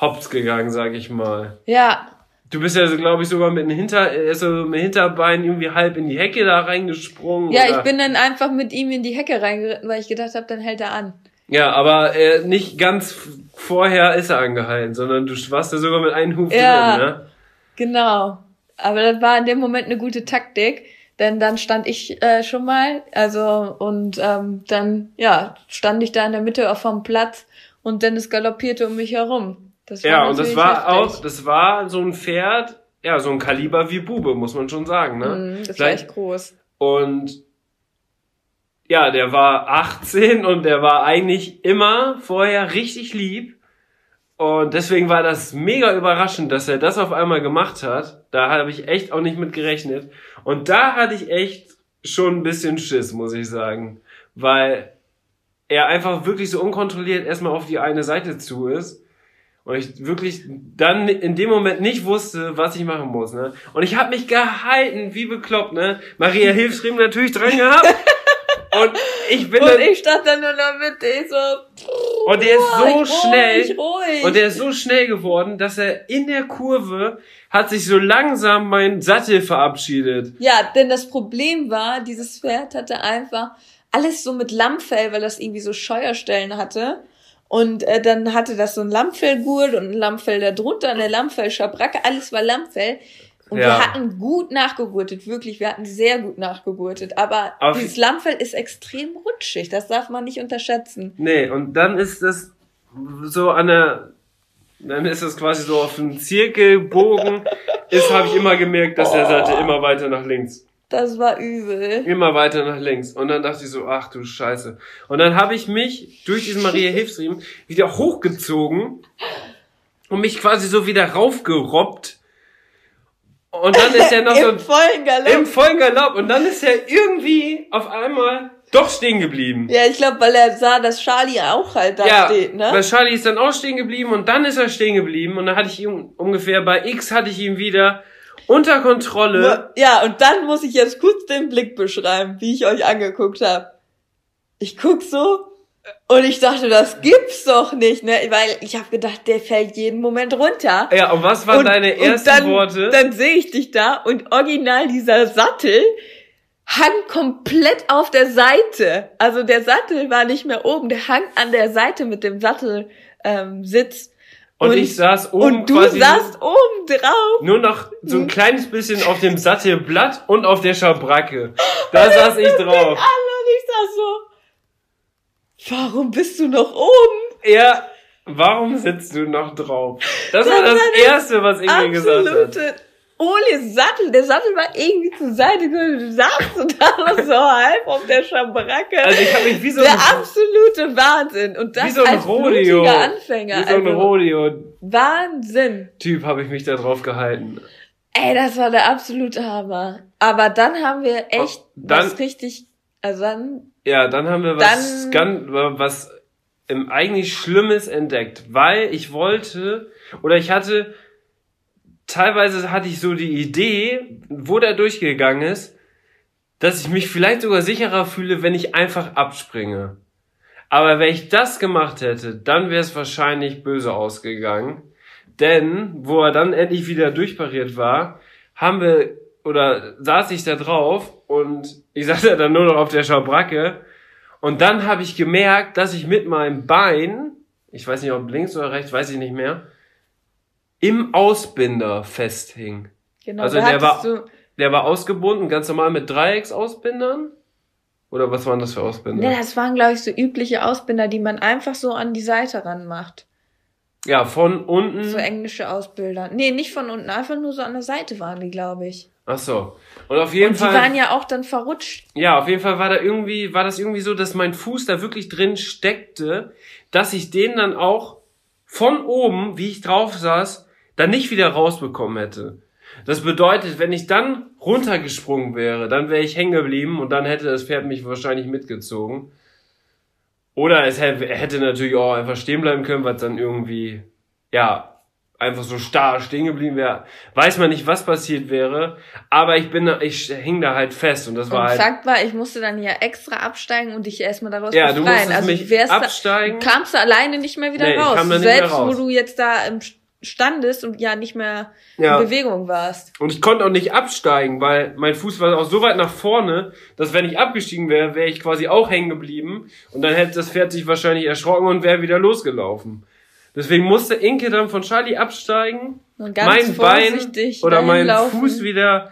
hops gegangen, sag ich mal. Ja, Du bist ja, glaube ich, sogar mit dem Hinter, also mit dem Hinterbein irgendwie halb in die Hecke da reingesprungen. ja, oder? ich bin dann einfach mit ihm in die Hecke reingeritten, weil ich gedacht habe, dann hält er an. Ja, aber äh, nicht ganz vorher ist er angehalten, sondern du warst ja sogar mit einem Huf Ja. drin, ne? Genau. Aber das war in dem Moment eine gute Taktik, denn dann stand ich äh, schon mal, also und ähm, dann ja stand ich da in der Mitte auf vom Platz und Dennis galoppierte um mich herum. Ja, und das war heftig. auch, das war so ein Pferd, ja, so ein Kaliber wie Bube, muss man schon sagen, ne? Mhm, das war echt groß. Und ja, der war 18 und der war eigentlich immer vorher richtig lieb. Und deswegen war das mega überraschend, dass er das auf einmal gemacht hat. Da habe ich echt auch nicht mit gerechnet. Und da hatte ich echt schon ein bisschen Schiss, muss ich sagen. Weil er einfach wirklich so unkontrolliert erstmal auf die eine Seite zu ist. Und ich wirklich dann in dem Moment nicht wusste, was ich machen muss, ne? Und ich habe mich gehalten, wie bekloppt, ne? Maria Hilfsriemen natürlich dran gehabt. Und ich bin Und dann, ich stand dann nur in der Mitte, ich so, und der ist so schnell. ruhig, ruhig. Und der ist so schnell geworden, dass er in der Kurve hat sich so langsam mein Sattel verabschiedet. Ja, denn das Problem war, dieses Pferd hatte einfach alles so mit Lammfell, weil das irgendwie so Scheuerstellen hatte. Und äh, dann hatte das so ein Lammfellgurt und ein Lammfell da drunter, eine Lammfellschabracke, alles war Lammfell. Und Ja. wir hatten gut nachgegurtet, wirklich, wir hatten sehr gut nachgegurtet. Aber Auf- dieses Lammfell ist extrem rutschig, das darf man nicht unterschätzen. Nee, und dann ist das so an der, dann ist das quasi so auf einem Zirkelbogen, ist, habe ich immer gemerkt, dass der Sattel immer weiter nach links. Das war übel. Immer weiter nach links. Und dann dachte ich so, ach du Scheiße. Und dann habe ich mich durch diesen Maria Hilfsriemen wieder hochgezogen und mich quasi so wieder raufgerobbt. Und dann ist er noch so Im vollen Galopp. im vollen Galopp. Und dann ist er irgendwie auf einmal doch stehen geblieben. ja, ich glaube, weil er sah, dass Charlie auch halt da ja, steht, ne? weil Charlie ist dann auch stehen geblieben und dann ist er stehen geblieben und dann hatte ich ihn ungefähr bei X hatte ich ihn wieder unter Kontrolle. Ja, und dann muss ich jetzt kurz den Blick beschreiben, wie ich euch angeguckt habe. Ich guck so und ich dachte, das gibt's doch nicht, ne? Weil ich habe gedacht, der fällt jeden Moment runter. Ja, und was waren und, deine ersten dann, Worte? Dann sehe ich dich da und original dieser Sattel hang komplett auf der Seite. Also der Sattel war nicht mehr oben, der hang an der Seite mit dem Sattelsitz. Ähm, Sitz. Und, ich saß oben und du quasi saßt oben drauf. nur noch so ein kleines bisschen auf dem Sattelblatt und auf der Schabracke. Da saß ich drauf. Alle und ich saß so. Warum bist du noch oben? Ja, warum sitzt du noch drauf? Das war das Das war das Erste, was Inge gesagt hat. Absolute Folie-Sattel. Der Sattel war irgendwie zur Seite. Du saßt und da so halb auf der Schabracke. Also ich habe mich wie so der absolute Wahnsinn. Und das wie so ein als Rodeo. Anfänger. Wie so ein also, Rodeo-Typ Wahnsinn. habe ich mich da drauf gehalten. Ey, das war der absolute Hammer. Aber dann haben wir echt Oh, dann- was richtig, also dann, Ja, dann haben wir was Dann- ganz, was ähm, eigentlich Schlimmes entdeckt, weil ich wollte oder ich hatte teilweise hatte ich so die Idee, wo der durchgegangen ist, dass ich mich vielleicht sogar sicherer fühle, wenn ich einfach abspringe. Aber wenn ich das gemacht hätte, dann wäre es wahrscheinlich böse ausgegangen. Denn, wo er dann endlich wieder durchpariert war, haben wir, oder saß ich da drauf und ich saß ja dann nur noch auf der Schabracke. Und dann habe ich gemerkt, dass ich mit meinem Bein, ich weiß nicht ob links oder rechts, weiß ich nicht mehr, im Ausbinder festhing. genau, Also der war- du, Der war ausgebunden, ganz normal mit Dreiecksausbindern. Oder was waren das für Ausbinder? ne, das waren, glaube ich, so übliche Ausbinder, die man einfach so an die Seite ranmacht. Ja, von unten. So englische Ausbilder. Nee, nicht von unten, einfach nur so an der Seite waren die, glaube ich. Ach so. Und auf jeden Und die Fall. waren ja auch dann verrutscht. Ja, auf jeden Fall war da irgendwie, war das irgendwie so, dass mein Fuß da wirklich drin steckte, dass ich den dann auch von oben, wie ich drauf saß, dann nicht wieder rausbekommen hätte. Das bedeutet, wenn ich dann runtergesprungen wäre, dann wäre ich hängen geblieben und dann hätte das Pferd mich wahrscheinlich mitgezogen. Oder es hätte, natürlich auch einfach stehen bleiben können, weil es dann irgendwie, ja, einfach so starr stehen geblieben wäre. Weiß man nicht, was passiert wäre, aber ich bin ich hing da halt fest und das war Und halt. Fakt war, ich musste dann ja extra absteigen und dich erstmal daraus Ja, du befreien. musstest also mich wärst da- absteigen. kamst du alleine nicht mehr wieder Nee, raus. Selbst raus. wo du jetzt da im standest und ja nicht mehr Ja. in Bewegung warst. Und ich konnte auch nicht absteigen, weil mein Fuß war auch so weit nach vorne, dass wenn ich abgestiegen wäre, wäre ich quasi auch hängen geblieben und dann hätte das Pferd sich wahrscheinlich erschrocken und wäre wieder losgelaufen. Deswegen musste Inke dann von Charlie absteigen, mein Bein oder mein laufen. Fuß wieder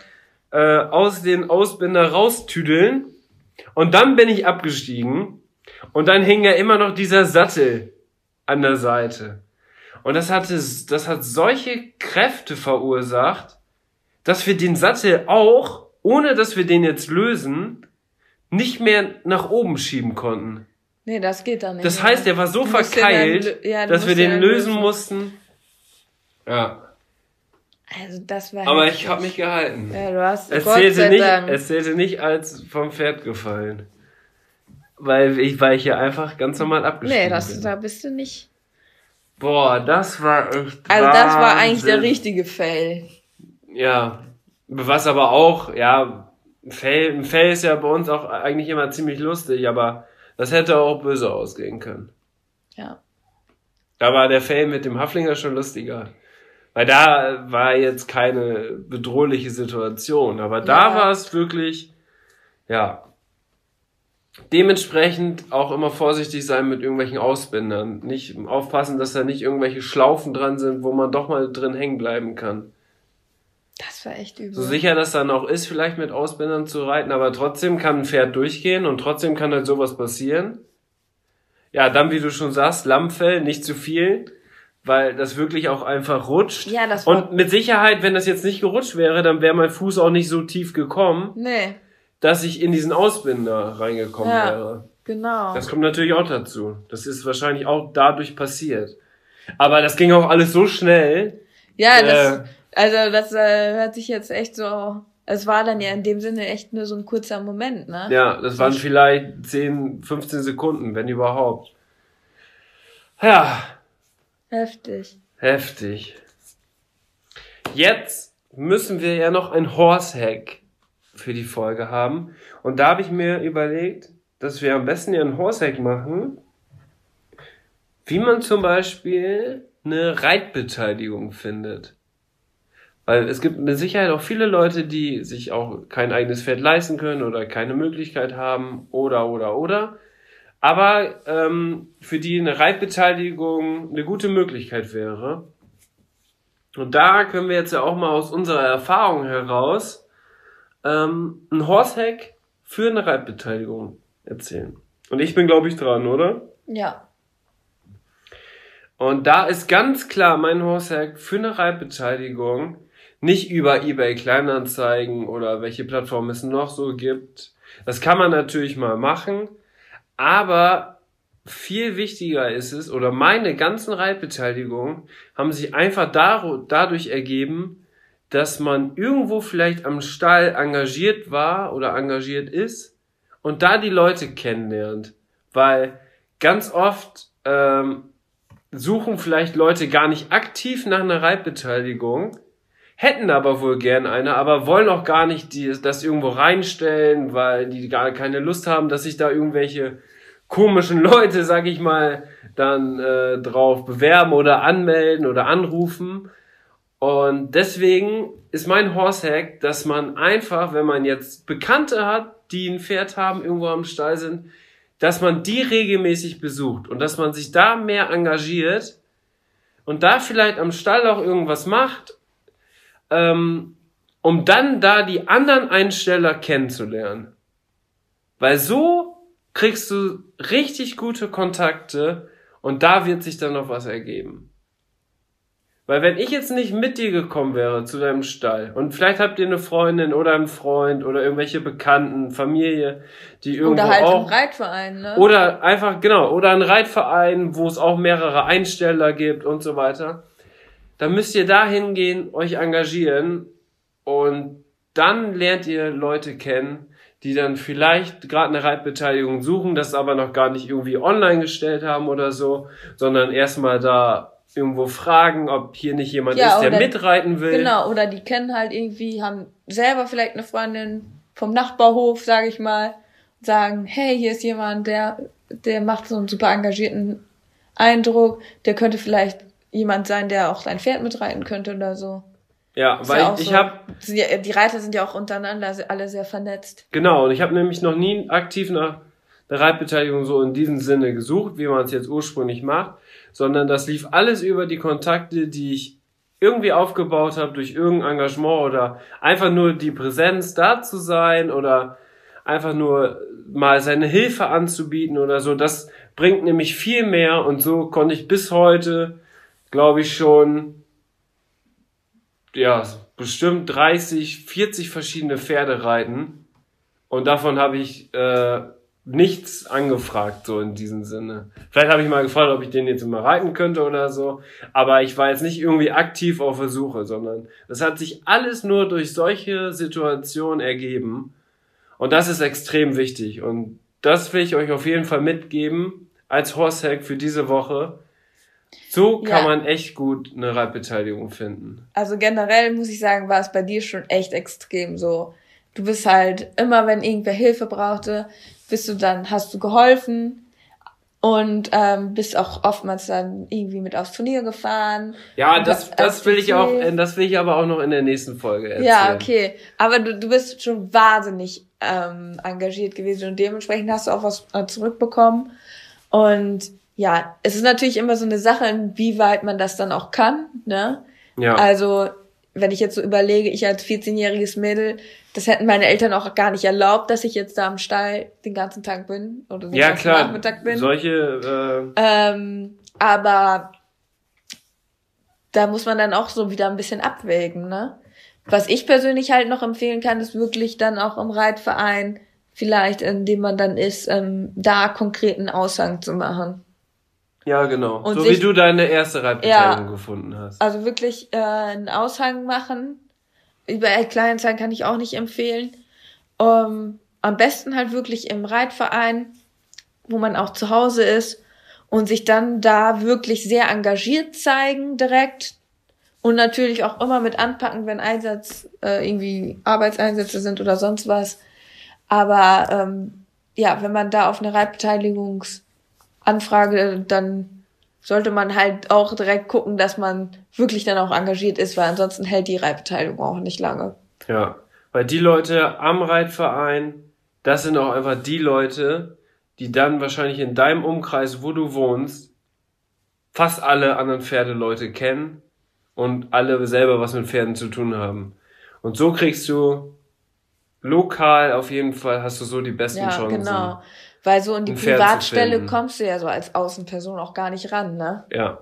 äh, aus den Ausbinder raustüdeln und dann bin ich abgestiegen und dann hing ja immer noch dieser Sattel an der Seite. Und das hatte, das hat solche Kräfte verursacht, dass wir den Sattel auch, ohne dass wir den jetzt lösen, nicht mehr nach oben schieben konnten. Nee, das geht dann nicht. Das heißt, der war so verkeilt, dann ja, dass wir den dann lösen mussten. Ja, Also das war aber ich habe mich gehalten. Ja, du hast Es Gott zählte, sei nicht, Dank. es zählte nicht als vom Pferd gefallen. Weil ich, weil ich ja einfach ganz normal abgestiegen nee, das, bin. da bist du nicht. Boah, das war echt Also das war eigentlich der Wahnsinn. richtige Fail. Ja, was aber auch, ja, ein Fail, ein Fail ist ja bei uns auch eigentlich immer ziemlich lustig, aber das hätte auch böse ausgehen können. Ja. Da war der Fail mit dem Haflinger schon lustiger. Weil da war jetzt keine bedrohliche Situation, aber da Ja. war es wirklich, ja. Dementsprechend auch immer vorsichtig sein mit irgendwelchen Ausbindern. Nicht aufpassen, dass da nicht irgendwelche Schlaufen dran sind, wo man doch mal drin hängen bleiben kann. Das war echt übel. So sicher das dann auch ist, vielleicht mit Ausbindern zu reiten, aber trotzdem kann ein Pferd durchgehen und trotzdem kann halt sowas passieren. Ja, dann, wie du schon sagst, Lammfell, nicht zu viel, weil das wirklich auch einfach rutscht. Ja, das Und mit Sicherheit, wenn das jetzt nicht gerutscht wäre, dann wäre mein Fuß auch nicht so tief gekommen, Nee, dass ich in diesen Ausbinder reingekommen Ja. wäre. genau. Das kommt natürlich auch dazu. Das ist wahrscheinlich auch dadurch passiert. Aber das ging auch alles so schnell. Ja, das, Äh. also das äh, hört sich jetzt echt so. Es war dann ja in dem Sinne echt nur so ein kurzer Moment, ne? Ja, das waren vielleicht 10, 15 Sekunden, wenn überhaupt. Ja, Heftig. heftig. Jetzt müssen wir ja noch ein Horsehack für die Folge haben. Und da habe ich mir überlegt, dass wir am besten ja ein Horsehack machen, wie man zum Beispiel eine Reitbeteiligung findet. Weil es gibt mit Sicherheit auch viele Leute, die sich auch kein eigenes Pferd leisten können oder keine Möglichkeit haben oder oder oder. Aber ähm, für die eine Reitbeteiligung eine gute Möglichkeit wäre. Und da können wir jetzt ja auch mal aus unserer Erfahrung heraus ähm, ein Horsehack für eine Reitbeteiligung erzählen. Und ich bin, glaube ich, dran, oder? Ja. Und da ist ganz klar mein Horsehack für eine Reitbeteiligung, nicht über eBay Kleinanzeigen oder welche Plattformen es noch so gibt. Das kann man natürlich mal machen, aber viel wichtiger ist es, oder meine ganzen Reitbeteiligungen haben sich einfach dadurch ergeben, dass man irgendwo vielleicht am Stall engagiert war oder engagiert ist und da die Leute kennenlernt. Weil ganz oft ähm, suchen vielleicht Leute gar nicht aktiv nach einer Reitbeteiligung, hätten aber wohl gern eine, aber wollen auch gar nicht die, das irgendwo reinstellen, weil die gar keine Lust haben, dass sich da irgendwelche komischen Leute, sag ich mal, dann äh, drauf bewerben oder anmelden oder anrufen. Und deswegen ist mein Horsehack, dass man einfach, wenn man jetzt Bekannte hat, die ein Pferd haben, irgendwo am Stall sind, dass man die regelmäßig besucht und dass man sich da mehr engagiert und da vielleicht am Stall auch irgendwas macht, ähm, um dann da die anderen Einsteller kennenzulernen. Weil so kriegst du richtig gute Kontakte und da wird sich dann noch was ergeben. Weil wenn ich jetzt nicht mit dir gekommen wäre zu deinem Stall und vielleicht habt ihr eine Freundin oder einen Freund oder irgendwelche Bekannten, Familie, die irgendwo Oder halt auch im Reitverein, ne? oder einfach genau oder ein Reitverein, wo es auch mehrere Einsteller gibt und so weiter, dann müsst ihr da hingehen, euch engagieren und dann lernt ihr Leute kennen, die dann vielleicht gerade eine Reitbeteiligung suchen, das aber noch gar nicht irgendwie online gestellt haben oder so, sondern erstmal da irgendwo fragen, ob hier nicht jemand Ja, ist, der mitreiten will. Genau, oder die kennen halt irgendwie, haben selber vielleicht eine Freundin vom Nachbarhof, sage ich mal, sagen, hey, hier ist jemand, der, der macht so einen super engagierten Eindruck, der könnte vielleicht jemand sein, der auch sein Pferd mitreiten könnte oder so. Ja, Ist weil ja ich so- habe die Reiter sind ja auch untereinander alle sehr vernetzt. Genau, und ich habe nämlich noch nie aktiv nach der Reitbeteiligung so in diesem Sinne gesucht, wie man es jetzt ursprünglich macht, sondern das lief alles über die Kontakte, die ich irgendwie aufgebaut habe durch irgendein Engagement oder einfach nur die Präsenz da zu sein oder einfach nur mal seine Hilfe anzubieten oder so. Das bringt nämlich viel mehr und so konnte ich bis heute, glaube ich, schon ja, bestimmt 30, 40 verschiedene Pferde reiten. Und davon habe ich äh, nichts angefragt, so in diesem Sinne. Vielleicht habe ich mal gefragt, ob ich den jetzt mal reiten könnte oder so. Aber ich war jetzt nicht irgendwie aktiv auf der Suche, sondern das hat sich alles nur durch solche Situationen ergeben. Und das ist extrem wichtig. Und das will ich euch auf jeden Fall mitgeben als Horsehack für diese Woche. So kann Ja. man echt gut eine Reitbeteiligung finden. Also generell muss ich sagen, war es bei dir schon echt extrem so. Du bist halt immer, wenn irgendwer Hilfe brauchte, bist du dann, hast du geholfen und ähm, bist auch oftmals dann irgendwie mit aufs Turnier gefahren. Ja, das, das- will ich auch, äh, das will ich aber auch noch in der nächsten Folge erzählen. Ja, okay. Aber du, du bist schon wahnsinnig ähm, engagiert gewesen und dementsprechend hast du auch was äh, zurückbekommen. Und ja, es ist natürlich immer so eine Sache, inwieweit man das dann auch kann, ne? Ja. Also, wenn ich jetzt so überlege, ich als 14-jähriges Mädel, das hätten meine Eltern auch gar nicht erlaubt, dass ich jetzt da am Stall den ganzen Tag bin oder den ja, ganzen klar. Nachmittag bin. Solche, äh, Ähm, aber da muss man dann auch so wieder ein bisschen abwägen, ne? Was ich persönlich halt noch empfehlen kann, ist wirklich dann auch im Reitverein, vielleicht in dem man dann ist, ähm, da konkreten Aushang zu machen. ja, genau. Und so sich- wie du deine erste Reitbeteiligung gefunden hast. Also wirklich äh, einen Aushang machen. Über Kleinanzeigen kann ich auch nicht empfehlen. Ähm, am besten halt wirklich im Reitverein, wo man auch zu Hause ist und sich dann da wirklich sehr engagiert zeigen direkt und natürlich auch immer mit anpacken, wenn Einsatz äh, irgendwie Arbeitseinsätze sind oder sonst was. Aber ähm, ja, wenn man da auf eine Reitbeteiligungsanfrage, dann sollte man halt auch direkt gucken, dass man wirklich dann auch engagiert ist, weil ansonsten hält die Reitbeteiligung auch nicht lange. Ja. Weil die Leute am Reitverein, das sind auch einfach die Leute, die dann wahrscheinlich in deinem Umkreis, wo du wohnst, fast alle anderen Pferdeleute kennen und alle selber was mit Pferden zu tun haben. Und so kriegst du lokal auf jeden Fall hast du so die besten Ja, Chancen. genau. Weil so in die Privatstelle kommst du ja so als Außenperson auch gar nicht ran, ne? Ja.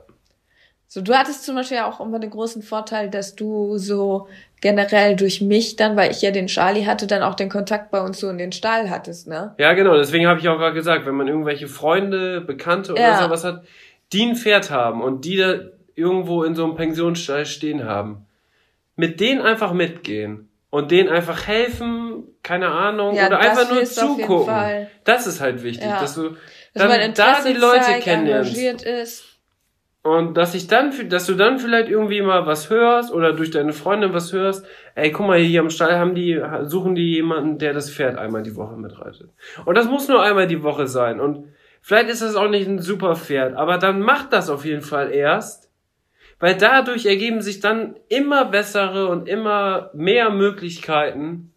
So, du hattest zum Beispiel auch immer den großen Vorteil, dass du so generell durch mich dann, weil ich ja den Charlie hatte, dann auch den Kontakt bei uns so in den Stall hattest, ne? Ja, genau. Deswegen habe ich auch gerade gesagt, wenn man irgendwelche Freunde, Bekannte oder Ja. sowas hat, die ein Pferd haben und die da irgendwo in so einem Pensionsstall stehen haben, mit denen einfach mitgehen und denen einfach helfen, keine Ahnung, Ja, oder einfach nur zugucken. Das ist halt wichtig, Ja. dass du Dass dann da die Leute zeigt, kennenlernst. ist. Und dass ich dann, dass du dann vielleicht irgendwie mal was hörst oder durch deine Freundin was hörst. Ey, guck mal, hier am Stall haben die, suchen die jemanden, der das Pferd einmal die Woche mitreitet. Und das muss nur einmal die Woche sein. Und vielleicht ist das auch nicht ein super Pferd, aber dann macht das auf jeden Fall erst. Weil dadurch ergeben sich dann immer bessere und immer mehr Möglichkeiten.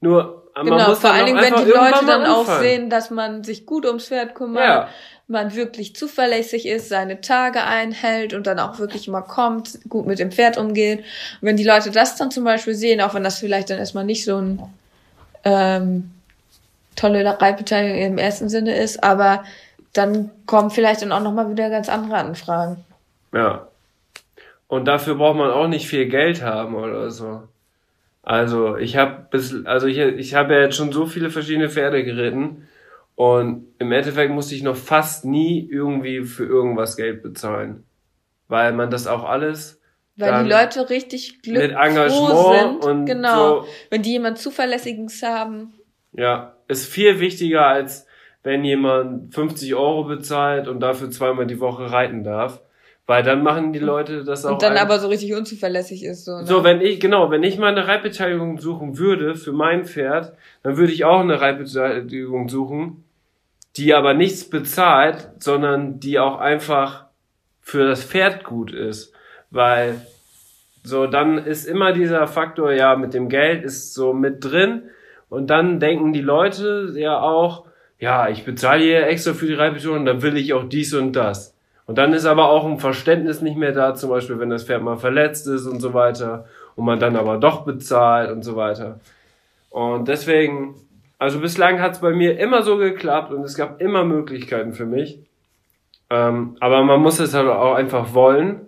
Nur, man Genau, muss vor allen Dingen, wenn die Leute dann auch sehen, dass man sich gut ums Pferd kümmert, Ja. man wirklich zuverlässig ist, seine Tage einhält und dann auch wirklich mal kommt, gut mit dem Pferd umgeht. Und wenn die Leute das dann zum Beispiel sehen, auch wenn das vielleicht dann erstmal nicht so ein ähm, tolle Reitbeteiligung im ersten Sinne ist, aber dann kommen vielleicht dann auch nochmal wieder ganz andere Anfragen. Ja. Und dafür braucht man auch nicht viel Geld haben oder so. Also ich habe bis, also ich, ich habe ja jetzt schon so viele verschiedene Pferde geritten und im Endeffekt musste ich noch fast nie irgendwie für irgendwas Geld bezahlen, weil man das auch alles Weil die Leute richtig glücklich sind. und genau. so Wenn die jemand Zuverlässiges haben. Ja, ist viel wichtiger, als wenn jemand 50 Euro bezahlt und dafür zweimal die Woche reiten darf. Weil dann machen die Leute das auch. Und dann aber so richtig unzuverlässig ist. So, ne? So, wenn ich, genau, wenn ich mal eine Reitbeteiligung suchen würde für mein Pferd, dann würde ich auch eine Reitbeteiligung suchen, die aber nichts bezahlt, sondern die auch einfach für das Pferd gut ist. Weil, so, dann ist immer dieser Faktor, ja, mit dem Geld ist so mit drin. Und dann denken die Leute ja auch, ja, ich bezahle hier extra für die Reitbeteiligung, dann will ich auch dies und das. Und dann ist aber auch ein Verständnis nicht mehr da, zum Beispiel, wenn das Pferd mal verletzt ist und so weiter und man dann aber doch bezahlt und so weiter. Und deswegen, also bislang hat es bei mir immer so geklappt und es gab immer Möglichkeiten für mich. Ähm, aber man muss es halt auch einfach wollen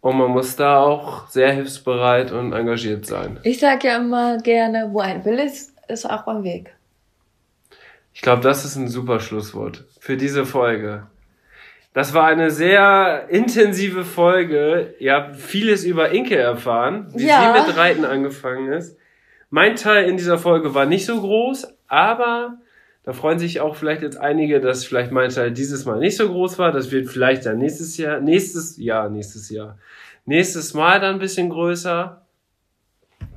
und man muss da auch sehr hilfsbereit und engagiert sein. Ich sag ja immer gerne, wo ein Will ist, ist auch ein Weg. Ich glaube, das ist ein super Schlusswort für diese Folge. Das war eine sehr intensive Folge. Ihr habt vieles über Inke erfahren, wie Ja. sie mit Reiten angefangen ist. Mein Teil in dieser Folge war nicht so groß, aber da freuen sich auch vielleicht jetzt einige, dass vielleicht mein Teil dieses Mal nicht so groß war. Das wird vielleicht dann nächstes Jahr, nächstes Jahr, nächstes Jahr, nächstes Mal dann ein bisschen größer,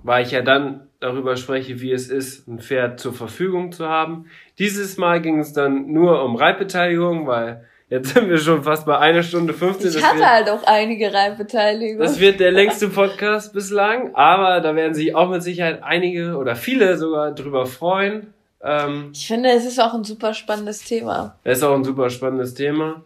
weil ich ja dann darüber spreche, wie es ist, ein Pferd zur Verfügung zu haben. Dieses Mal ging es dann nur um Reitbeteiligung, weil jetzt sind wir schon fast bei einer Stunde 15. Ich hatte wird- halt auch einige Reitbeteiligungen. das wird der längste Podcast bislang, aber da werden sich auch mit Sicherheit einige oder viele sogar drüber freuen. Ähm, Ich finde, es ist auch ein super spannendes Thema. das ist auch ein super spannendes Thema.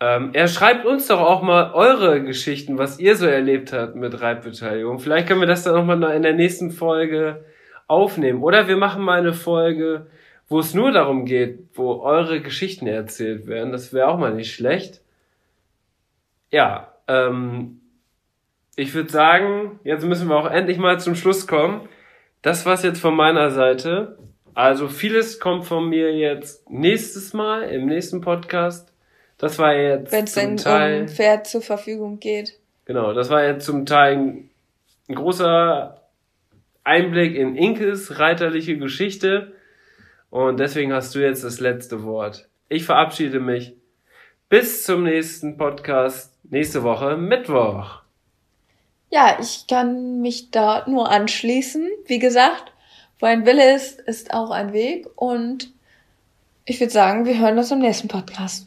Ähm, er schreibt uns doch auch mal eure Geschichten, was ihr so erlebt habt mit Reitbeteiligung. Vielleicht können wir das dann nochmal in der nächsten Folge aufnehmen. Oder wir machen mal eine Folge, wo es nur darum geht, wo eure Geschichten erzählt werden. Das wäre auch mal nicht schlecht. Ja, ähm, ich würde sagen, jetzt müssen wir auch endlich mal zum Schluss kommen. Das war's jetzt von meiner Seite. Also vieles kommt von mir jetzt nächstes Mal im nächsten Podcast. Das war jetzt Wenn es dann Teil Pferd zur Verfügung geht. Genau, das war jetzt zum Teil ein, ein großer Einblick in Inkes reiterliche Geschichte. Und deswegen hast du jetzt das letzte Wort. Ich verabschiede mich. Bis zum nächsten Podcast nächste Woche Mittwoch. Ja, ich kann mich da nur anschließen. Wie gesagt, wo ein Wille ist, ist auch ein Weg. Und ich würde sagen, wir hören uns im nächsten Podcast.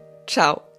Ciao.